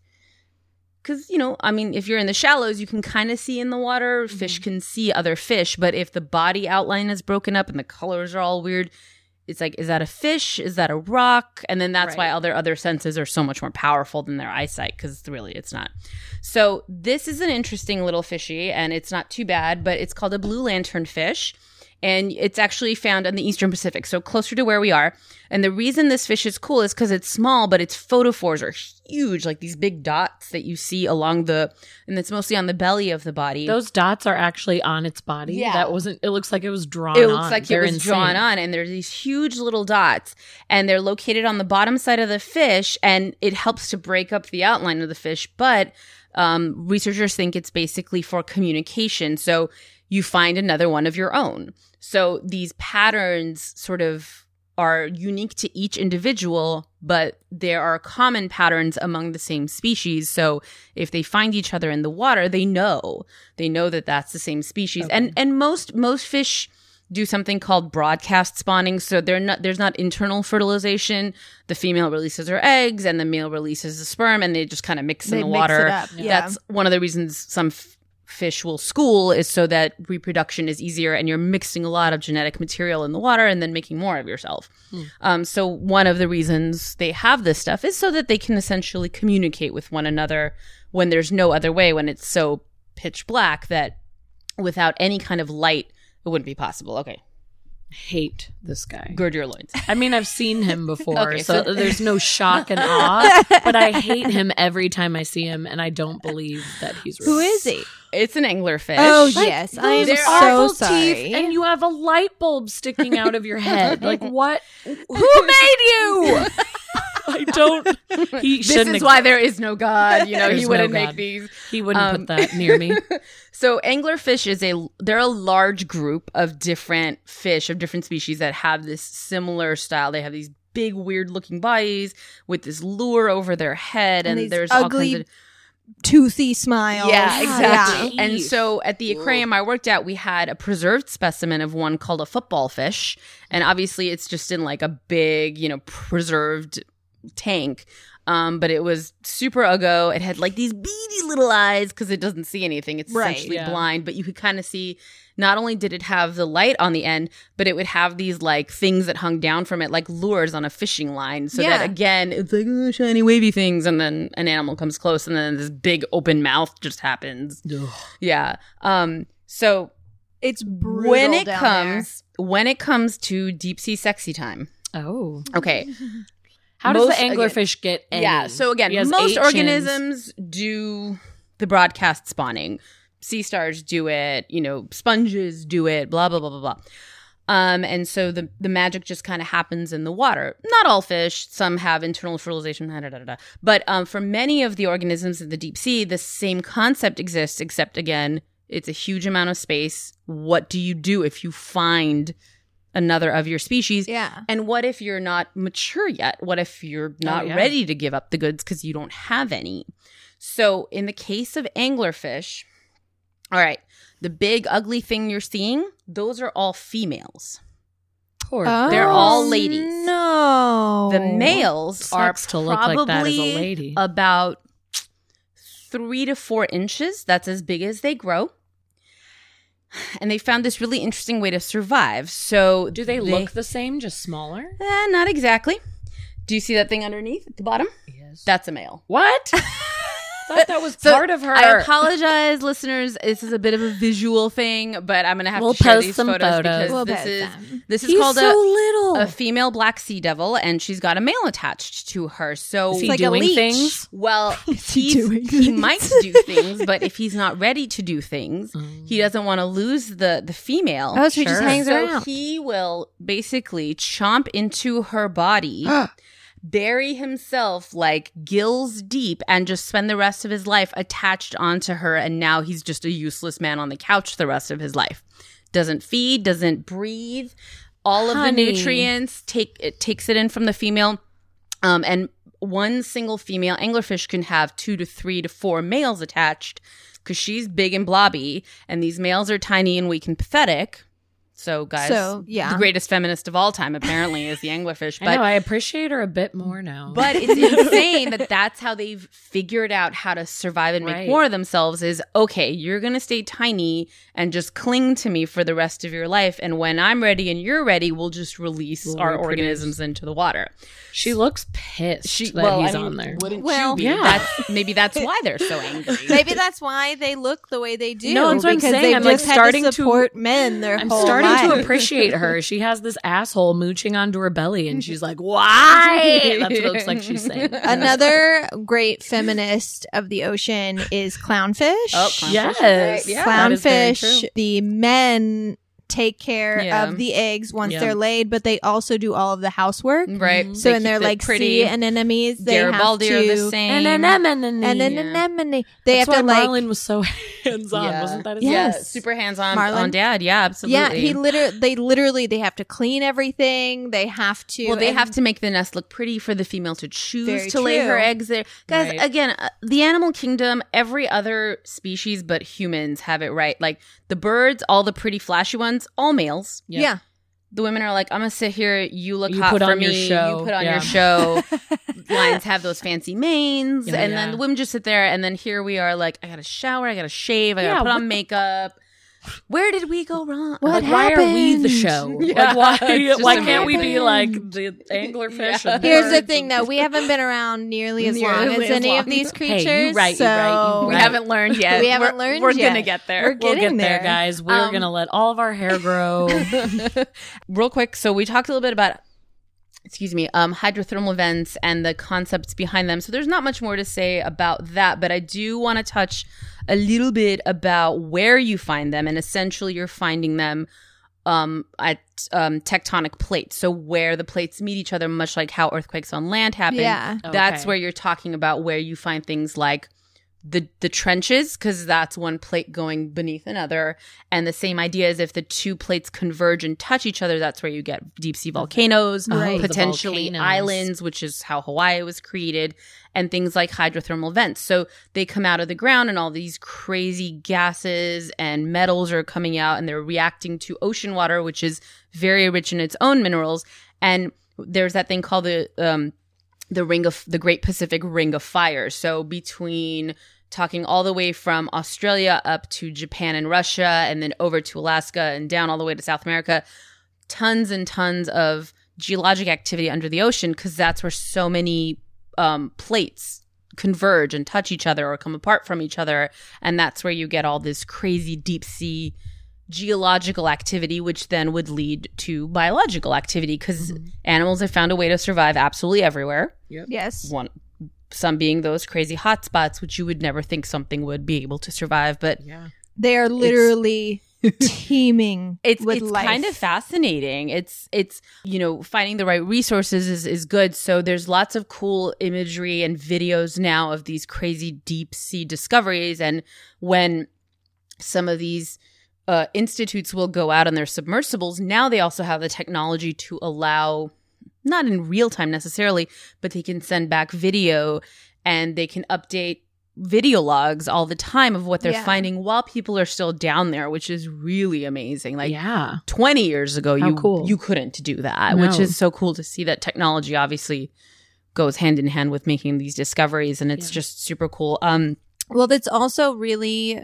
Speaker 4: Because, you know, I mean, if you're in the shallows, you can kind of see in the water. Fish mm-hmm. can see other fish. But if the body outline is broken up and the colors are all weird, it's like, is that a fish? Is that a rock? And then that's why
Speaker 2: Right.
Speaker 4: all their other senses are so much more powerful than their eyesight because really it's not. So this is an interesting little fishy and it's not too bad, but it's called a blue lantern fish. And it's actually found in the Eastern Pacific, so closer to where we are. And the reason this fish is cool is because it's small, but its photophores are huge, like these big dots that you see along the, and it's mostly on the belly of the body.
Speaker 2: Those dots are actually on its body.
Speaker 4: Yeah.
Speaker 2: That wasn't, it looks like it was drawn
Speaker 4: it looks
Speaker 2: on.
Speaker 4: like
Speaker 2: They're
Speaker 4: it was
Speaker 2: insane.
Speaker 4: drawn on and there's these huge little dots and they're located on the bottom side of the fish and it helps to break up the outline of the fish but um, researchers think it's basically for communication so you find another one of your own so these patterns sort of are unique to each individual but there are common patterns among the same species so if they find each other in the water they know they know that that's the same species and and most most fish do something called broadcast spawning. So they're not there's not internal fertilization. The female releases her eggs and the male releases the sperm and they just kind of mix
Speaker 3: They
Speaker 4: in the
Speaker 3: mix
Speaker 4: water.
Speaker 3: yeah.
Speaker 4: That's one of the reasons some f- fish will school is so that reproduction is easier and you're mixing a lot of genetic material in the water and then making more of yourself. Um, so one of the reasons they have this stuff is so that they can essentially communicate with one another when there's no other way when it's so pitch black that without any kind of light it wouldn't be possible. Okay.
Speaker 2: Hate this guy.
Speaker 4: Gird your loins.
Speaker 2: I mean, I've seen him before,
Speaker 4: Okay,
Speaker 2: so,
Speaker 4: so-
Speaker 2: there's no shock and awe. But I hate him every time I see him, and I don't believe that he's real.
Speaker 3: Who is he?
Speaker 4: It's an anglerfish.
Speaker 3: Oh, yes. I am
Speaker 2: Those
Speaker 3: so
Speaker 2: awful
Speaker 3: sorry.
Speaker 2: teeth, and you have a light bulb sticking out of your head. Like what? Who made you? I don't. He
Speaker 4: This
Speaker 2: shouldn't.
Speaker 4: is why there is no God. You know, he wouldn't
Speaker 2: God.
Speaker 4: make these.
Speaker 2: he wouldn't
Speaker 4: um,
Speaker 2: put that near me.
Speaker 4: So anglerfish is a they're a large group of different fish of different species that have this similar style. They have these big weird looking bodies with this lure over their head and,
Speaker 3: these
Speaker 4: there's all
Speaker 3: ugly
Speaker 4: kinds of
Speaker 3: Toothy smile.
Speaker 4: Yeah, exactly.
Speaker 2: Yeah.
Speaker 4: And so at the aquarium I worked at, we had a preserved specimen of one called a football fish. And obviously it's just in like a big, you know, preserved tank. Um, but it was super uggo. It had like these beady little eyes because it doesn't see anything. It's
Speaker 3: Right,
Speaker 4: essentially
Speaker 2: yeah.
Speaker 4: blind, but you could kind of see. Not only did it have the light on the end, but it would have these like things that hung down from it, like lures on a fishing line. So
Speaker 3: Yeah.
Speaker 4: that again, it's like oh, shiny wavy things, and then an animal comes close, and then this big open mouth just happens. Yeah. Um. So
Speaker 3: It's brutal
Speaker 4: when it comes when it comes to deep sea sexy time.
Speaker 2: Oh.
Speaker 4: Okay.
Speaker 2: How does
Speaker 4: Most-
Speaker 2: the anglerfish get any?
Speaker 4: Yeah. So again, most
Speaker 2: eight chins.
Speaker 4: organisms do the broadcast spawning. Sea stars do it, you know, sponges do it, blah blah blah blah blah. Um, and so the the magic just kind of happens in the water. Not all fish; some have internal fertilization. Da, da, da, da. But um, for many of the organisms in the deep sea, the same concept exists, except again, it's a huge amount of space. What do you do if you find another of your species?
Speaker 3: Yeah.
Speaker 4: And what if you're not mature yet? What if you're oh, not
Speaker 2: yeah.
Speaker 4: ready to give up the goods because you don't have any? So, in the case of anglerfish, all right, the big ugly thing you're seeing, those are all females.
Speaker 2: Poor oh,
Speaker 4: They're all ladies.
Speaker 3: No.
Speaker 4: The males are
Speaker 2: Sucks to look like that as a
Speaker 4: probably
Speaker 2: lady.
Speaker 4: about three to four inches. That's as big as they grow. And they found this really interesting way to survive. So,
Speaker 2: Do they look the same, just smaller?
Speaker 4: Eh, not exactly. Do you see that thing underneath at the bottom?
Speaker 2: Yes.
Speaker 4: That's a male.
Speaker 2: What? thought that was
Speaker 4: So,
Speaker 2: part of her.
Speaker 4: I apologize, listeners. This is a bit of a visual thing, but I'm gonna have
Speaker 2: We'll
Speaker 4: to share
Speaker 2: post
Speaker 4: these
Speaker 2: some
Speaker 4: photos,
Speaker 2: photos.
Speaker 4: because
Speaker 3: We'll
Speaker 4: this is
Speaker 3: them.
Speaker 4: this is
Speaker 2: He's
Speaker 4: called
Speaker 2: so
Speaker 4: a,
Speaker 2: little.
Speaker 4: a female black sea devil, and she's got a male attached to her. So
Speaker 2: Is he
Speaker 3: like a
Speaker 2: doing
Speaker 3: leech.
Speaker 2: things?
Speaker 4: well,
Speaker 3: he
Speaker 4: he's,
Speaker 3: doing
Speaker 4: he
Speaker 3: things?
Speaker 4: might do things, but if he's not ready to do things, oh. he doesn't want to lose the the female.
Speaker 3: Oh, so he just
Speaker 2: Sure.
Speaker 3: hangs
Speaker 4: so
Speaker 3: around.
Speaker 4: he will basically chomp into her body, bury himself like gills deep, and just spend the rest of his life attached onto her. And now he's just a useless man on the couch the rest of his life. Doesn't feed, doesn't breathe. All of
Speaker 2: Honey.
Speaker 4: the nutrients take it takes it in from the female. Um, and one single female anglerfish can have two to three to four males attached because she's big and blobby, and these males are tiny and weak and pathetic. So, guys,
Speaker 3: So, yeah.
Speaker 4: the greatest feminist of all time apparently is the anglerfish.
Speaker 2: I
Speaker 4: But
Speaker 2: know. I appreciate her a bit more now.
Speaker 4: but it's insane that that's how they've figured out how to survive and make
Speaker 2: Right.
Speaker 4: more of themselves is okay, you're going to stay tiny and just cling to me for the rest of your life. And when I'm ready and you're ready, we'll just release
Speaker 2: We'll
Speaker 4: our
Speaker 2: reproduce.
Speaker 4: organisms into the water.
Speaker 2: she looks pissed
Speaker 4: She,
Speaker 2: that
Speaker 4: well,
Speaker 2: he's
Speaker 4: I mean,
Speaker 2: on there.
Speaker 4: Wouldn't
Speaker 3: Well,
Speaker 4: you be?
Speaker 2: yeah.
Speaker 4: That's, maybe that's why they're so angry.
Speaker 3: Maybe that's why they look the way they do.
Speaker 2: No, that's what I'm
Speaker 3: because
Speaker 2: saying.
Speaker 3: they've
Speaker 2: I'm, like,
Speaker 3: just
Speaker 2: starting
Speaker 3: to
Speaker 2: to-
Speaker 3: support men their
Speaker 2: I'm
Speaker 3: whole
Speaker 2: starting to appreciate her. She has this asshole mooching onto her belly, and she's like, "Why?" That's what it looks like she's saying.
Speaker 3: Another great feminist of the ocean is clownfish.
Speaker 4: Oh, clownfish
Speaker 2: Yes.
Speaker 4: great. Yeah.
Speaker 2: That is very
Speaker 3: clownfish. The men take care
Speaker 4: Yeah.
Speaker 3: of the eggs once
Speaker 2: Yeah.
Speaker 3: they're laid, but they also do all of the housework.
Speaker 4: Right.
Speaker 3: So
Speaker 4: They
Speaker 3: when they're
Speaker 4: keep
Speaker 3: like
Speaker 4: pretty.
Speaker 3: sea anemones, they
Speaker 4: Garibaldi
Speaker 3: have
Speaker 4: are
Speaker 3: to
Speaker 4: the same.
Speaker 2: And then anemone.
Speaker 3: and then
Speaker 4: Yeah.
Speaker 3: anemone. They
Speaker 2: That's
Speaker 3: have to
Speaker 2: why
Speaker 3: like
Speaker 2: Marlin was so hands on,
Speaker 4: Yeah.
Speaker 2: wasn't that? His
Speaker 3: Yeah.
Speaker 4: yeah,
Speaker 3: Yes.
Speaker 4: super hands on
Speaker 3: Marlin?
Speaker 4: on dad. Yeah, absolutely.
Speaker 3: yeah. He literally they literally they have to clean everything. They have to.
Speaker 4: Well, they
Speaker 3: and-
Speaker 4: have to make the nest look pretty for the female to choose
Speaker 3: Very
Speaker 4: to lay her eggs there. Guys,
Speaker 2: Right.
Speaker 4: again, uh, the animal kingdom, every other species but humans have it right. Like the birds, all the pretty flashy ones, all males.
Speaker 2: Yep.
Speaker 3: Yeah.
Speaker 4: The women are like, I'm gonna sit here. You look
Speaker 2: You
Speaker 4: hot
Speaker 2: put
Speaker 4: for
Speaker 2: on your
Speaker 4: me.
Speaker 2: show.
Speaker 4: You put on
Speaker 2: Yeah.
Speaker 4: your show. Lions have those fancy manes,
Speaker 2: Yeah,
Speaker 4: and
Speaker 2: yeah.
Speaker 4: then the women just sit there. And then here we are, like, I gotta shower, I gotta shave, I gotta
Speaker 2: Yeah,
Speaker 4: put on makeup. Where did we go wrong?
Speaker 3: What
Speaker 2: like, why are we the show?
Speaker 4: Yeah,
Speaker 2: like, why? Why can't we be like the anglerfish?
Speaker 4: Yeah.
Speaker 2: and
Speaker 3: Here's the thing, though. We haven't been around nearly as long as
Speaker 4: as
Speaker 3: any
Speaker 4: long.
Speaker 3: of these
Speaker 2: Hey,
Speaker 3: creatures.
Speaker 2: you right, you
Speaker 3: so
Speaker 2: right, you
Speaker 4: we
Speaker 2: right.
Speaker 4: haven't learned yet.
Speaker 3: We haven't
Speaker 4: We're-
Speaker 3: learned
Speaker 4: We're
Speaker 3: yet.
Speaker 4: gonna get there.
Speaker 3: We're
Speaker 2: We'll
Speaker 3: getting
Speaker 2: get there,
Speaker 3: there.
Speaker 2: guys. We're
Speaker 4: Um,
Speaker 2: gonna let all of our hair grow.
Speaker 4: real quick so we talked a little bit about excuse me um hydrothermal vents and the concepts behind them so there's not much more to say about that but i do want to touch a little bit about where you find them and essentially you're finding them um at um tectonic plates so where the plates meet each other much like how earthquakes on land happen
Speaker 3: Yeah.
Speaker 4: that's
Speaker 2: Okay.
Speaker 4: where you're talking about where you find things like the the trenches because that's one plate going beneath another and the same idea is if the two plates converge and touch each other that's where you get deep sea volcanoes
Speaker 2: Right.
Speaker 4: potentially
Speaker 2: volcanoes.
Speaker 4: islands which is how hawaii was created and things like hydrothermal vents so they come out of the ground and all these crazy gases and metals are coming out and they're reacting to ocean water which is very rich in its own minerals and there's that thing called the um the ring of the Great Pacific Ring of Fire. So between talking all the way from Australia up to Japan and Russia and then over to Alaska and down all the way to South America, tons and tons of geologic activity under the ocean because that's where so many um, plates converge and touch each other or come apart from each other. And that's where you get all this crazy deep sea geological activity which then would lead to biological activity because animals have found a way to survive absolutely everywhere.
Speaker 3: Yes.
Speaker 4: one some being those crazy hot spots which you would never think something would be able to survive but
Speaker 3: They are literally teeming
Speaker 4: it's
Speaker 3: with
Speaker 4: it's
Speaker 3: life.
Speaker 4: kind of fascinating. It's it's you know finding the right resources is is good. So there's lots of cool imagery and videos now of these crazy deep sea discoveries, and when some of these uh, institutes will go out on their submersibles, now they also have the technology to allow not in real time necessarily, but they can send back video and they can update video logs all the time of what they're
Speaker 3: Yeah.
Speaker 4: finding while people are still down there, which is really amazing. Like
Speaker 2: yeah.
Speaker 4: 20 years ago,
Speaker 2: How
Speaker 4: you
Speaker 2: cool.
Speaker 4: you couldn't do that,
Speaker 2: No.
Speaker 4: which is so cool to see that technology obviously goes hand in hand with making these discoveries and it's
Speaker 2: Yeah.
Speaker 4: just super cool. Um
Speaker 3: Well, that's also really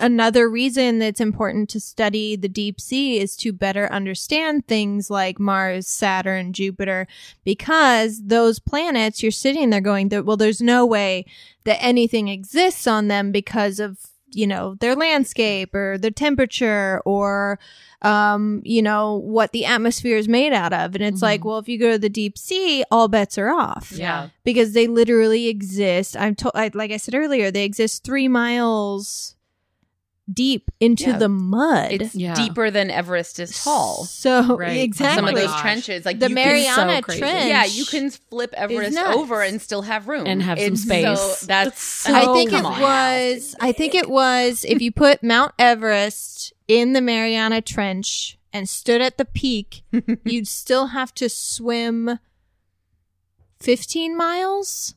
Speaker 3: another reason that's important to study the deep sea is to better understand things like Mars, Saturn, Jupiter, because those planets you're sitting there going, well, there's no way that anything exists on them because of you know their landscape or their temperature or um you know what the atmosphere is made out of and it's like well if you go to the deep sea all bets are off
Speaker 2: Yeah.
Speaker 3: because they literally exist. I'm told, like I said earlier, they exist three miles deep into
Speaker 4: Yeah.
Speaker 3: the mud.
Speaker 4: it's
Speaker 2: Yeah.
Speaker 4: deeper than Everest is tall.
Speaker 3: So
Speaker 2: Right.
Speaker 3: exactly,
Speaker 4: Some of those oh
Speaker 2: gosh.
Speaker 4: trenches like
Speaker 3: the Mariana
Speaker 2: so.
Speaker 3: Trench.
Speaker 4: Yeah, you can flip Everest over and still have room
Speaker 2: And have some
Speaker 4: It's
Speaker 2: space.
Speaker 4: So that's
Speaker 2: It's so
Speaker 3: I think it
Speaker 4: on.
Speaker 3: was. I think it was. If you put Mount Everest in the Mariana Trench and stood at the peak, you'd still have to swim fifteen miles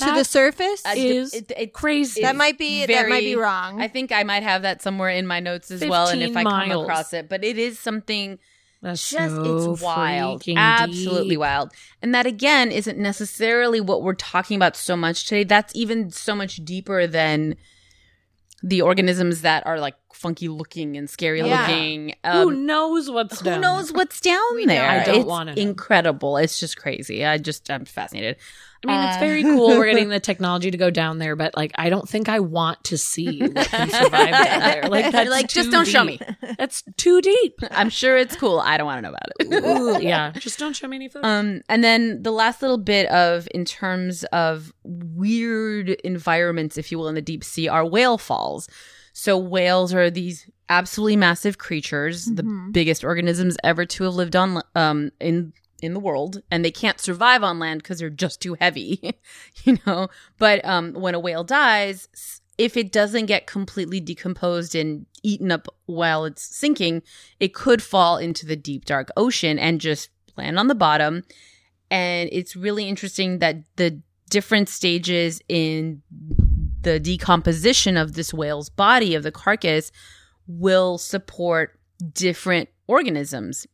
Speaker 3: to the surface.
Speaker 4: Uh,
Speaker 2: is
Speaker 4: it- it-
Speaker 2: crazy.
Speaker 3: that might be. that might be wrong.
Speaker 4: I think I might have that somewhere in my notes as well, and if
Speaker 2: 15
Speaker 4: I come across it, but it is something
Speaker 2: That's
Speaker 4: just
Speaker 2: so
Speaker 4: it's wild, absolutely
Speaker 2: deep.
Speaker 4: wild, and that again isn't necessarily what we're talking about so much today. That's even so much deeper than the organisms that are like funky looking and scary
Speaker 3: Yeah.
Speaker 4: looking.
Speaker 2: Who
Speaker 4: Um,
Speaker 2: knows what's
Speaker 4: who
Speaker 2: down
Speaker 4: knows what's down
Speaker 3: We
Speaker 4: there?
Speaker 2: I don't wanna.
Speaker 4: Incredible! It's just crazy. I just I'm fascinated.
Speaker 2: I mean, it's
Speaker 4: Uh,
Speaker 2: very cool. We're getting the technology to go down there, but like, I don't think I want to see what can survive down there. Like, that's
Speaker 4: Like, just don't show
Speaker 2: me. That's too deep.
Speaker 4: I'm sure it's cool. I don't want to know about it.
Speaker 2: Ooh, yeah, just don't show me any photos.
Speaker 4: Um, and then the last little bit of in terms of weird environments, if you will, in the deep sea are whale falls. So whales are these absolutely massive creatures, the biggest organisms ever to have lived on um in in the world, and they can't survive on land because they're just too heavy, you know. But um, when a whale dies, if it doesn't get completely decomposed and eaten up while it's sinking, it could fall into the deep dark ocean and just land on the bottom. And it's really interesting that the different stages in the decomposition of this whale's body, of the carcass, will support different organisms.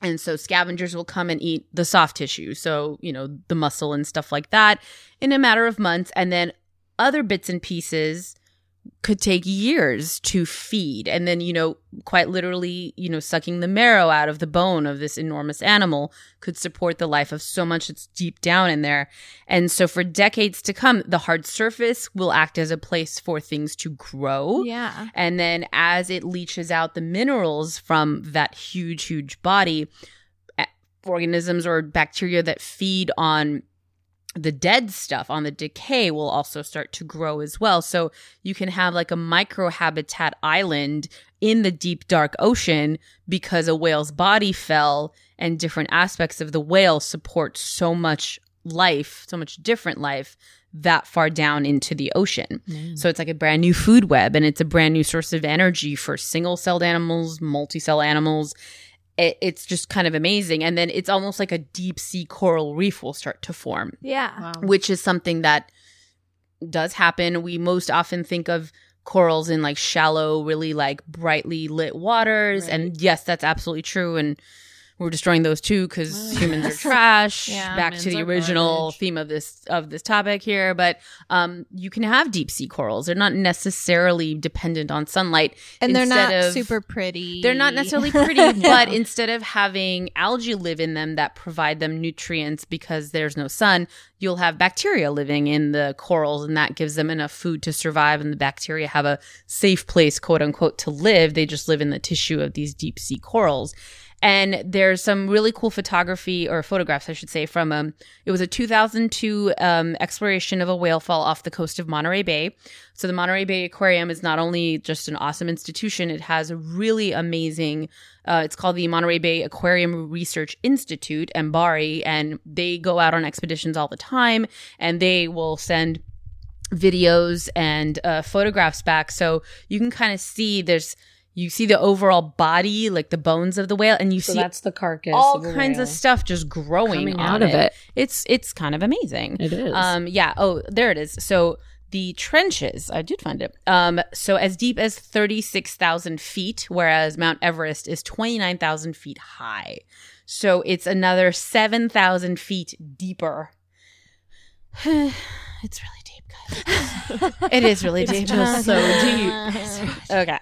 Speaker 4: And so scavengers will come and eat the soft tissue. So, you know, the muscle and stuff like that in a matter of months. And then other bits and pieces could take years to feed. And then, you know, quite literally, you know, sucking the marrow out of the bone of this enormous animal could support the life of so much that's deep down in there. And so for decades to come, the hard surface will act as a place for things to grow.
Speaker 3: yeah.
Speaker 4: And then as it leaches out the minerals from that huge, huge body, organisms or bacteria that feed on the dead stuff, on the decay, will also start to grow as well. So you can have like a microhabitat island in the deep, dark ocean because a whale's body fell and different aspects of the whale support so much life, so much different life that far down into the ocean. Mm. So it's like a brand new food web and it's a brand new source of energy for single celled animals, multi cell animals. It, it's just kind of amazing. And then it's almost like a deep sea coral reef will start to form,
Speaker 3: Yeah.
Speaker 4: which is something that does happen. We most often think of corals in like shallow, really like brightly lit waters. And yes, that's absolutely true. And we're destroying those too because
Speaker 2: Well,
Speaker 4: humans
Speaker 2: yes.
Speaker 4: are trash.
Speaker 3: Yeah.
Speaker 4: Back to the original
Speaker 2: garbage.
Speaker 4: theme of this of this topic here, but um, you can have deep sea corals. They're not necessarily dependent on sunlight,
Speaker 3: and they're not
Speaker 4: of-
Speaker 3: super pretty.
Speaker 4: They're not necessarily pretty, but instead of having algae live in them that provide them nutrients because there's no sun, you'll have bacteria living in the corals, and that gives them enough food to survive. And the bacteria have a safe place, quote unquote, to live. They just live in the tissue of these deep sea corals. And there's some really cool photography or photographs, I should say, from um. It was a 2002 um, exploration of a whale fall off the coast of Monterey Bay. So the Monterey Bay Aquarium is not only just an awesome institution; it has a really amazing. Uh, it's called the Monterey Bay Aquarium Research Institute, MBARI, and they go out on expeditions all the time, and they will send videos and uh, photographs back, so you can kind of see there's. You see the overall body, like the bones of the whale, and you
Speaker 2: So
Speaker 4: see
Speaker 2: that's the carcass.
Speaker 4: all
Speaker 2: of
Speaker 4: kinds
Speaker 2: whale
Speaker 4: of stuff just growing
Speaker 2: out of it.
Speaker 4: It's it's kind of amazing.
Speaker 2: It is.
Speaker 4: Um, yeah. Oh, there it is. So the trenches, I did find it. Um, so as deep as thirty six thousand feet, whereas Mount Everest is twenty nine thousand feet high. So it's another seven thousand feet deeper. it's really. It is really deep.
Speaker 2: just so deep.
Speaker 4: Okay.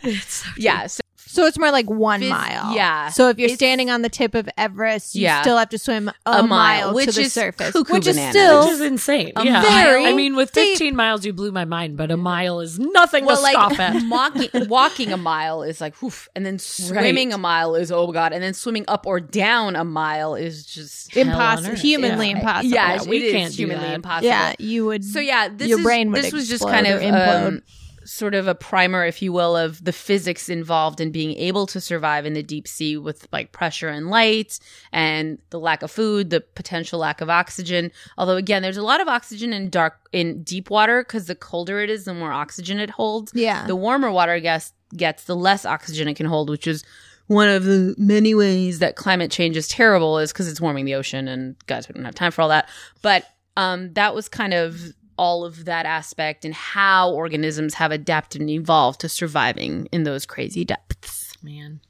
Speaker 4: Yeah. So
Speaker 3: So it's more like one
Speaker 4: Vis-
Speaker 3: mile.
Speaker 4: yeah.
Speaker 3: So if you're
Speaker 4: It's-
Speaker 3: standing on the tip of Everest, you
Speaker 4: Yeah.
Speaker 3: still have to swim a,
Speaker 4: A mile,
Speaker 3: mile,
Speaker 4: which
Speaker 3: to the
Speaker 4: is
Speaker 3: surface,
Speaker 4: cuckoo
Speaker 3: which is still
Speaker 2: Which is insane.
Speaker 4: A
Speaker 2: yeah.
Speaker 3: very
Speaker 2: I mean, with
Speaker 3: deep.
Speaker 2: 15 miles, you blew my mind, but a mile is nothing
Speaker 4: well,
Speaker 2: to
Speaker 4: like
Speaker 2: scoff at.
Speaker 4: walking, walking a mile is like, woof, and then swimming
Speaker 2: Right.
Speaker 4: a mile is oh god, and then swimming up or down a mile is just
Speaker 3: impossible, humanly
Speaker 2: Yeah.
Speaker 3: impossible.
Speaker 4: yeah,
Speaker 2: Yeah, we
Speaker 4: it is
Speaker 2: can't do
Speaker 4: humanly
Speaker 2: that.
Speaker 4: impossible.
Speaker 3: yeah, you would.
Speaker 4: So yeah, this
Speaker 3: Your
Speaker 4: is,
Speaker 3: brain would
Speaker 4: this was just
Speaker 3: explode
Speaker 4: kind of
Speaker 3: implode.
Speaker 4: um, sort of a primer, if you will, of the physics involved in being able to survive in the deep sea with like pressure and light and the lack of food, the potential lack of oxygen. Although again, there's a lot of oxygen in dark in deep water because the colder it is, the more oxygen it holds.
Speaker 3: yeah,
Speaker 4: The warmer water gets gets, the less oxygen it can hold, which is one of the many ways that climate change is terrible is because it's warming the ocean. And guys, we don't have time for all that. But um, that was kind of all of that aspect and how organisms have adapted and evolved to surviving in those crazy depths.
Speaker 2: Man.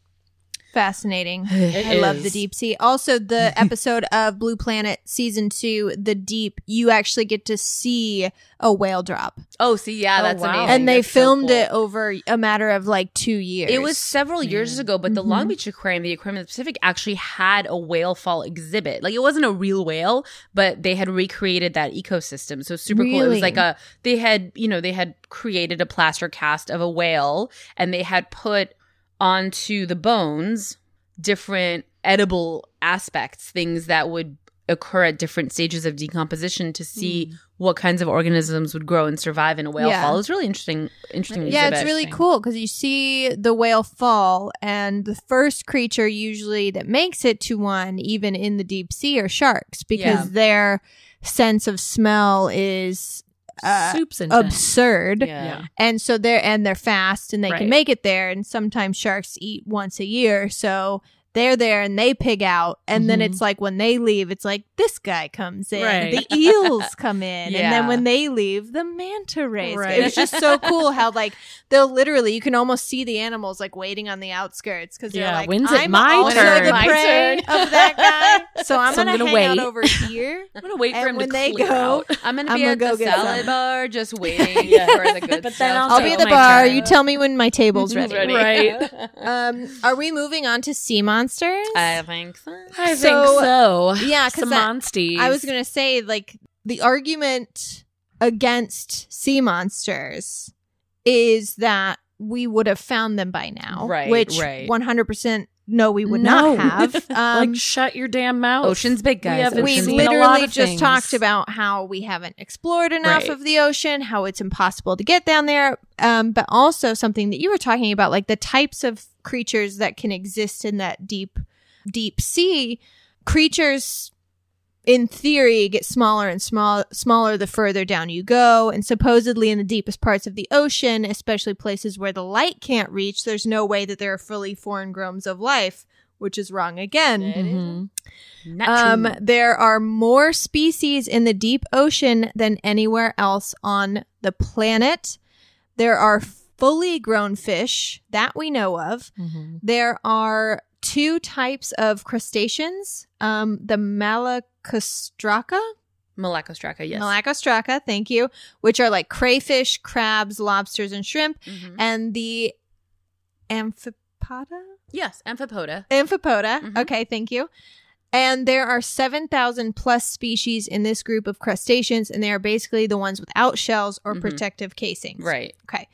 Speaker 3: Fascinating.
Speaker 2: It
Speaker 3: I love the deep sea. Also, the episode of Blue Planet season two, The Deep, you actually get to see a whale drop,
Speaker 4: Oh, see, yeah,
Speaker 2: Oh,
Speaker 4: that's
Speaker 2: wow.
Speaker 4: amazing.
Speaker 3: and they
Speaker 4: That's so
Speaker 3: filmed
Speaker 4: cool.
Speaker 3: it over a matter of like two years.
Speaker 4: It was several years ago, but the. Long mm-hmm. Beach Aquarium, the Aquarium of the Pacific, actually had a whale fall exhibit. Like it wasn't a real whale, but they had recreated that ecosystem. So super cool. It
Speaker 3: Really?
Speaker 4: was like a they had you know they had created a plaster cast of a whale, and they had put onto the bones different edible aspects, things that would occur at different stages of decomposition to see hmm. what kinds of organisms would grow and survive in a whale
Speaker 3: Yeah.
Speaker 4: fall. It was really interesting. Interesting.
Speaker 3: yeah, it's really cool because you see the whale fall, and the first creature usually that makes it to one, even in the deep sea, are sharks because
Speaker 4: Yeah.
Speaker 3: their sense of smell is uh,
Speaker 2: Soup's intense.
Speaker 3: absurd.
Speaker 4: Yeah.
Speaker 2: Yeah.
Speaker 3: and so they're and they're fast and they
Speaker 2: Right.
Speaker 3: can make it there and sometimes sharks eat once a year so they're there and they pig out and then
Speaker 2: Mhm.
Speaker 3: it's like when they leave it's like this guy comes in
Speaker 2: Right.
Speaker 3: the eels come in and then when they leave the manta rays
Speaker 2: Right.
Speaker 3: it's just so cool how like they'll literally you can almost see the animals like waiting on the outskirts because they're
Speaker 2: Yeah,
Speaker 3: like
Speaker 2: when's it
Speaker 3: I'm
Speaker 2: my
Speaker 3: also
Speaker 2: turn?"
Speaker 3: the
Speaker 4: My
Speaker 3: prey
Speaker 4: turn.
Speaker 3: of that guy so I'm
Speaker 2: So I'm
Speaker 3: gonna,
Speaker 2: gonna
Speaker 3: hang out
Speaker 2: wait.
Speaker 3: over here
Speaker 2: I'm gonna wait for him
Speaker 3: when
Speaker 2: to
Speaker 3: they
Speaker 2: clear
Speaker 3: go,
Speaker 2: out.
Speaker 4: I'm gonna
Speaker 3: I'm
Speaker 4: be
Speaker 3: gonna
Speaker 4: at
Speaker 3: go
Speaker 4: the salad
Speaker 3: some.
Speaker 4: bar just waiting
Speaker 2: Yeah.
Speaker 4: for the good
Speaker 2: But
Speaker 4: stuff.
Speaker 2: then
Speaker 3: I'll be at the bar
Speaker 2: turn.
Speaker 3: you tell me when my table's ready,
Speaker 4: Ready.
Speaker 2: Right.
Speaker 3: um are we moving on to sea monsters
Speaker 4: I think so.
Speaker 2: I
Speaker 3: So-
Speaker 2: think so.
Speaker 3: Yeah, 'cause
Speaker 2: Some
Speaker 3: that- I was gonna say like the argument against sea monsters is that we would have found them by now,
Speaker 4: Right,
Speaker 3: Which
Speaker 4: right.
Speaker 3: one hundred percent no, we would
Speaker 2: No.
Speaker 3: not have. Um,
Speaker 2: like, shut your damn mouth.
Speaker 4: Ocean's big, guys.
Speaker 3: we
Speaker 4: Ocean's
Speaker 2: seen
Speaker 4: big.
Speaker 2: a lot
Speaker 3: literally just
Speaker 2: things.
Speaker 3: talked about how we haven't explored enough
Speaker 2: Right.
Speaker 3: of the ocean, how it's impossible to get down there, um, but also something that you were talking about, like the types of creatures that can exist in that deep, deep sea. Creatures, in theory, get smaller and small, smaller the further down you go, and supposedly in the deepest parts of the ocean, especially places where the light can't reach, there's no way that there are fully formed grooms of life, which is wrong again.
Speaker 2: Mhm.
Speaker 3: Um, there are more species in the deep ocean than anywhere else on the planet. There are fully grown fish that we know of.
Speaker 2: Mhm.
Speaker 3: There are two types of crustaceans um, the Malacostraca.
Speaker 4: Malacostraca, yes.
Speaker 3: Malacostraca, thank you, which are like crayfish, crabs, lobsters, and shrimp,
Speaker 4: Mhm.
Speaker 3: and the amphipoda.
Speaker 4: Yes, amphipoda.
Speaker 3: Amphipoda.
Speaker 4: Mhm.
Speaker 3: Okay, thank you. And there are 7,000 plus species in this group of crustaceans, and they are basically the ones without shells or
Speaker 4: Mhm.
Speaker 3: protective casings.
Speaker 4: Right.
Speaker 3: Okay.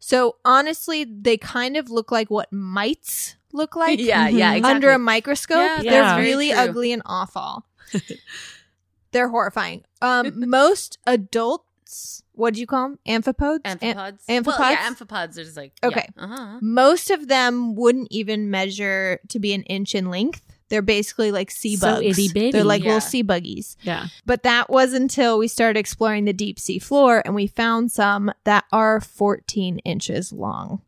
Speaker 3: So honestly, they kind of look like what mites look like
Speaker 4: yeah, yeah, exactly.
Speaker 3: under a microscope.
Speaker 4: Yeah,
Speaker 3: They're
Speaker 2: that's
Speaker 3: really
Speaker 4: true.
Speaker 3: ugly and awful. They're horrifying. Um, most adults, what do you call them? Amphipods? Am-
Speaker 4: Amphipods.
Speaker 3: amphipods?
Speaker 4: Well, yeah, amphipods are just like
Speaker 3: Okay.
Speaker 4: Yeah. Uh-huh.
Speaker 3: most of them wouldn't even measure to be an inch in length. They're basically like sea
Speaker 2: So
Speaker 3: bugs.
Speaker 2: itty-bitty.
Speaker 3: They're like
Speaker 4: Yeah.
Speaker 3: little sea buggies.
Speaker 2: Yeah.
Speaker 3: But that was until we started exploring the deep sea floor and we found some that are 14 inches long.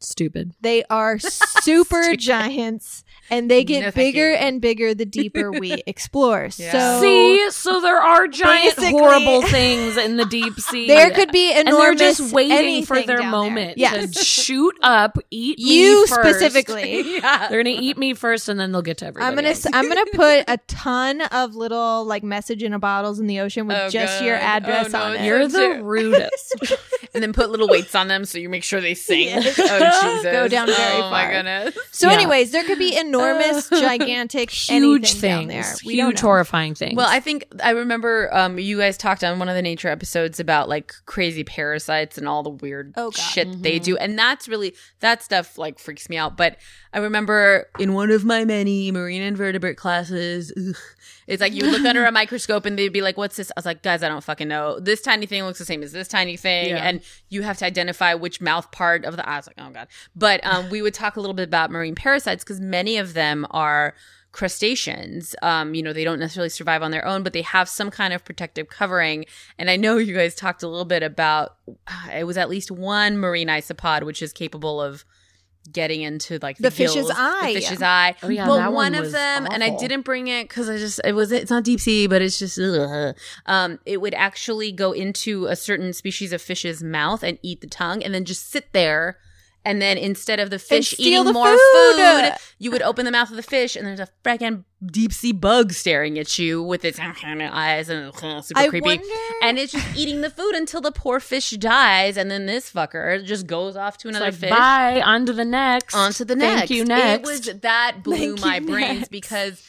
Speaker 2: Stupid.
Speaker 3: They are super giants and they get
Speaker 4: No,
Speaker 3: bigger
Speaker 4: you.
Speaker 3: and bigger the deeper we explore.
Speaker 4: Yeah.
Speaker 3: So
Speaker 2: See, so there are giant, horrible things in the deep sea.
Speaker 3: there could be enormous
Speaker 2: and
Speaker 3: enormous
Speaker 2: they're just waiting for their
Speaker 3: down there.
Speaker 2: moment
Speaker 3: Yes.
Speaker 2: to shoot up, eat
Speaker 3: You
Speaker 2: me first.
Speaker 3: specifically.
Speaker 4: yeah.
Speaker 2: They're gonna eat me first, and then they'll get to everybody.
Speaker 3: I'm gonna
Speaker 2: else.
Speaker 3: s- I'm gonna put a ton of little like message in a bottles in the ocean with
Speaker 4: Oh,
Speaker 3: just your address
Speaker 4: Oh, no,
Speaker 3: on it.
Speaker 2: You're the rudest.
Speaker 4: and then put little weights on them so you make sure they sing.
Speaker 3: Yes.
Speaker 4: Oh Jesus.
Speaker 3: Go down very
Speaker 4: oh, my
Speaker 3: far.
Speaker 4: goodness.
Speaker 3: so,
Speaker 2: Yeah.
Speaker 3: anyways, there could be enormous, gigantic,
Speaker 2: huge
Speaker 3: anything down
Speaker 2: things,
Speaker 3: there. We
Speaker 2: huge horrifying things.
Speaker 4: Well, I think I remember um, you guys talked on one of the nature episodes about like crazy parasites and all the weird
Speaker 3: Oh, God.
Speaker 4: shit they do, and that's really that stuff like freaks me out. But I remember in one of my many marine invertebrate classes, ugh, it's like you look under a microscope and they'd be like, "What's this?" I was like, "Guys, I don't fucking know. This tiny thing looks the same as this tiny thing,"
Speaker 2: Yeah.
Speaker 4: and you have to identify which mouth part of the. I was like, "Oh god!" But um, we would talk a little bit about marine parasites because many of them are crustaceans. Um, you know, they don't necessarily survive on their own, but they have some kind of protective covering. And I know you guys talked a little bit about it was at least one marine isopod which is capable of getting into like the,
Speaker 3: The fish's
Speaker 4: gills,
Speaker 3: eye.
Speaker 4: the fish's eye.
Speaker 2: Oh, yeah,
Speaker 4: but
Speaker 2: that
Speaker 4: one,
Speaker 2: one
Speaker 4: of
Speaker 2: was
Speaker 4: them, and I didn't bring it because I just it was it's not deep sea, but it's just ugh. um, it would actually go into a certain species of fish's mouth and eat the tongue, and then just sit there. And then instead of the fish eating
Speaker 3: the
Speaker 4: more
Speaker 3: food.
Speaker 4: food, you would open the mouth of the fish, and there's a freaking deep sea bug staring at you with its eyes and super
Speaker 3: I
Speaker 4: creepy.
Speaker 3: wonder-
Speaker 4: And it's just eating the food until the poor fish dies, and then this fucker just goes off to another
Speaker 2: like,
Speaker 4: fish.
Speaker 2: bye, on to the next.
Speaker 4: On to the
Speaker 2: Thank you, next.
Speaker 4: It was that blew
Speaker 3: Thank
Speaker 4: my brains
Speaker 3: next.
Speaker 4: because,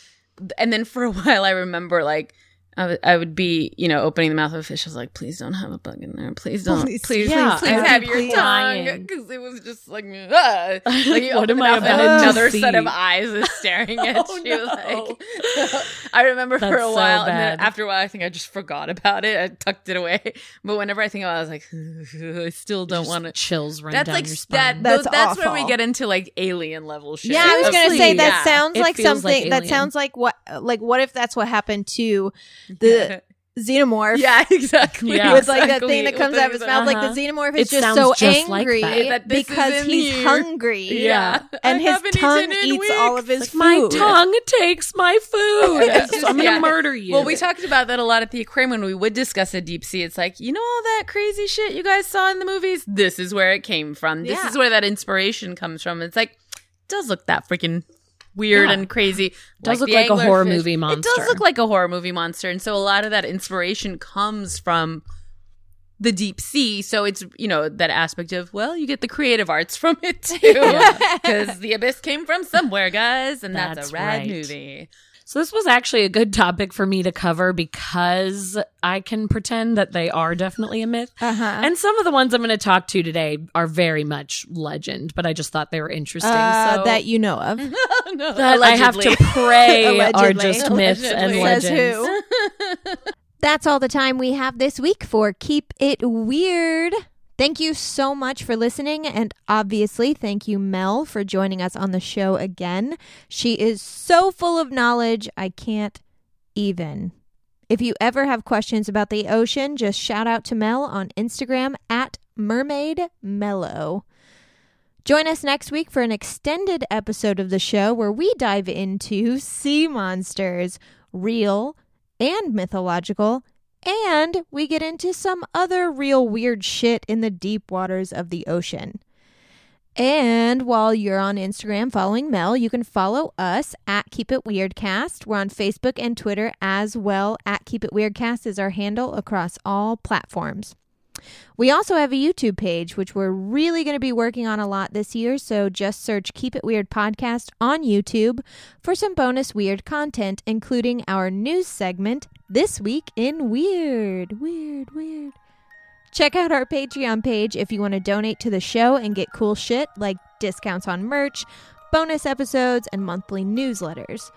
Speaker 4: and then for a while I remember like. I would- be, you know, opening the mouth of a fish. I was like, please don't have a bug in there. Please don't.
Speaker 3: Please.
Speaker 4: Please,
Speaker 2: Yeah,
Speaker 4: please, please have your tongue. Because it was just like, ah. like you
Speaker 2: What
Speaker 4: open
Speaker 2: am I
Speaker 4: mouth and
Speaker 2: about to
Speaker 4: another set of eyes is staring at
Speaker 2: Oh,
Speaker 4: you.
Speaker 2: no.
Speaker 4: Like, I remember for
Speaker 2: That's
Speaker 4: a
Speaker 2: so
Speaker 4: while, and then after a while, I think I just forgot about it. I tucked it away. But whenever I think about it, I was like, I still don't want to.
Speaker 2: chills run
Speaker 4: That's
Speaker 2: down
Speaker 4: like
Speaker 2: your
Speaker 4: that.
Speaker 2: spine.
Speaker 3: That's
Speaker 4: That's, that's where we get into like alien level shit.
Speaker 3: Yeah, I was gonna say that
Speaker 4: Yeah.
Speaker 3: sounds
Speaker 2: It
Speaker 3: like
Speaker 2: feels like
Speaker 3: something. that sounds like what? Like what if that's what happened to the xenomorph?
Speaker 4: yeah, exactly.
Speaker 2: Yeah.
Speaker 3: With like that
Speaker 4: Exactly.
Speaker 3: thing that comes out of his mouth, like
Speaker 2: Uh-huh.
Speaker 3: the xenomorph
Speaker 2: It
Speaker 3: is just so
Speaker 2: just like
Speaker 3: angry
Speaker 2: that.
Speaker 4: That
Speaker 3: because he's
Speaker 4: here.
Speaker 3: hungry.
Speaker 4: Yeah.
Speaker 3: and
Speaker 4: I
Speaker 3: his tongue
Speaker 4: eaten in
Speaker 3: eats all of his
Speaker 2: Like,
Speaker 3: food.
Speaker 2: my tongue takes my food. So I'm gonna
Speaker 4: yeah.
Speaker 2: murder you.
Speaker 4: Well, we talked about that a lot at the aquarium when we would discuss the deep sea. It's like, you know, all that crazy shit you guys saw in the movies? This is where it came from. This
Speaker 3: Yeah.
Speaker 4: is where that inspiration comes from. It's like, does look that freaking weird
Speaker 2: Yeah.
Speaker 4: and crazy.
Speaker 2: It Does
Speaker 4: like
Speaker 2: look like a horror
Speaker 4: anglerfish.
Speaker 2: movie monster.
Speaker 4: It does look like a horror movie monster. And so a lot of that inspiration comes from the deep sea. So it's, you know, that aspect of, well, you get the creative arts from it too. Because the abyss came from somewhere, guys. And that's,
Speaker 2: That's
Speaker 4: a rad
Speaker 2: right.
Speaker 4: movie.
Speaker 2: So this was actually a good topic for me to cover because I can pretend that they are definitely a myth.
Speaker 3: Uh-huh.
Speaker 2: And some of the ones I'm going to talk to today are very much legend, but I just thought they were interesting.
Speaker 3: Uh,
Speaker 2: so
Speaker 3: that you know of.
Speaker 4: no,
Speaker 2: that I have to pray are
Speaker 3: Allegedly.
Speaker 2: just myths and
Speaker 4: Allegedly.
Speaker 3: Says
Speaker 2: legends.
Speaker 3: who? That's all the time we have this week for Keep It Weird. Thank you so much for listening, and obviously, thank you, Mel, for joining us on the show again. She is so full of knowledge, I can't even. If you ever have questions about the ocean, just shout out to Mel on Instagram at Mermaid Mellow. Join us next week for an extended episode of the show where we dive into sea monsters, real and mythological, and we get into some other real weird shit in the deep waters of the ocean. And while you're on Instagram following Mel, you can follow us at Keep It Weirdcast. We're on Facebook and Twitter as well. At Keep It Weirdcast is our handle across all platforms. We also have a YouTube page, which we're really going to be working on a lot this year. So just search Keep It Weird Podcast on YouTube for some bonus weird content, including our news segment, This Week in Weird. Weird, weird. Check out our Patreon page if you want to donate to the show and get cool shit like discounts on merch, bonus episodes, and monthly newsletters.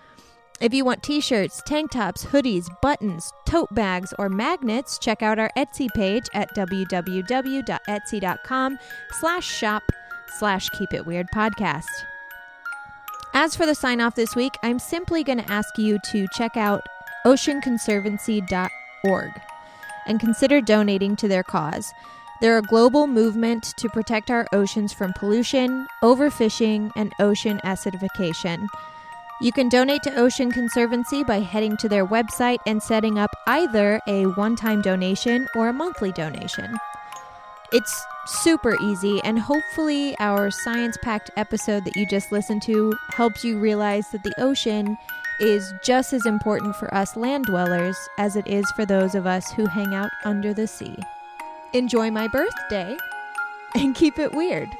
Speaker 3: If you want t-shirts, tank tops, hoodies, buttons, tote bags, or magnets, check out our Etsy page at www.etsy.com slash shop slash keep it weird podcast. As for the sign off this week, I'm simply going to ask you to check out oceanconservancy.org and consider donating to their cause. They're a global movement to protect our oceans from pollution, overfishing, and ocean acidification. You can donate to Ocean Conservancy by heading to their website and setting up either a one time donation or a monthly donation. It's super easy, and hopefully, our science packed episode that you just listened to helps you realize that the ocean is just as important for us land dwellers as it is for those of us who hang out under the sea. Enjoy my birthday and keep it weird.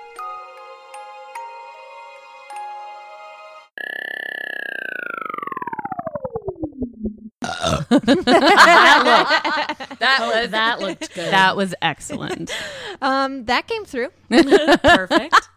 Speaker 4: That was
Speaker 2: that looked good.
Speaker 4: that was excellent.
Speaker 3: Um, that came through.
Speaker 2: perfect.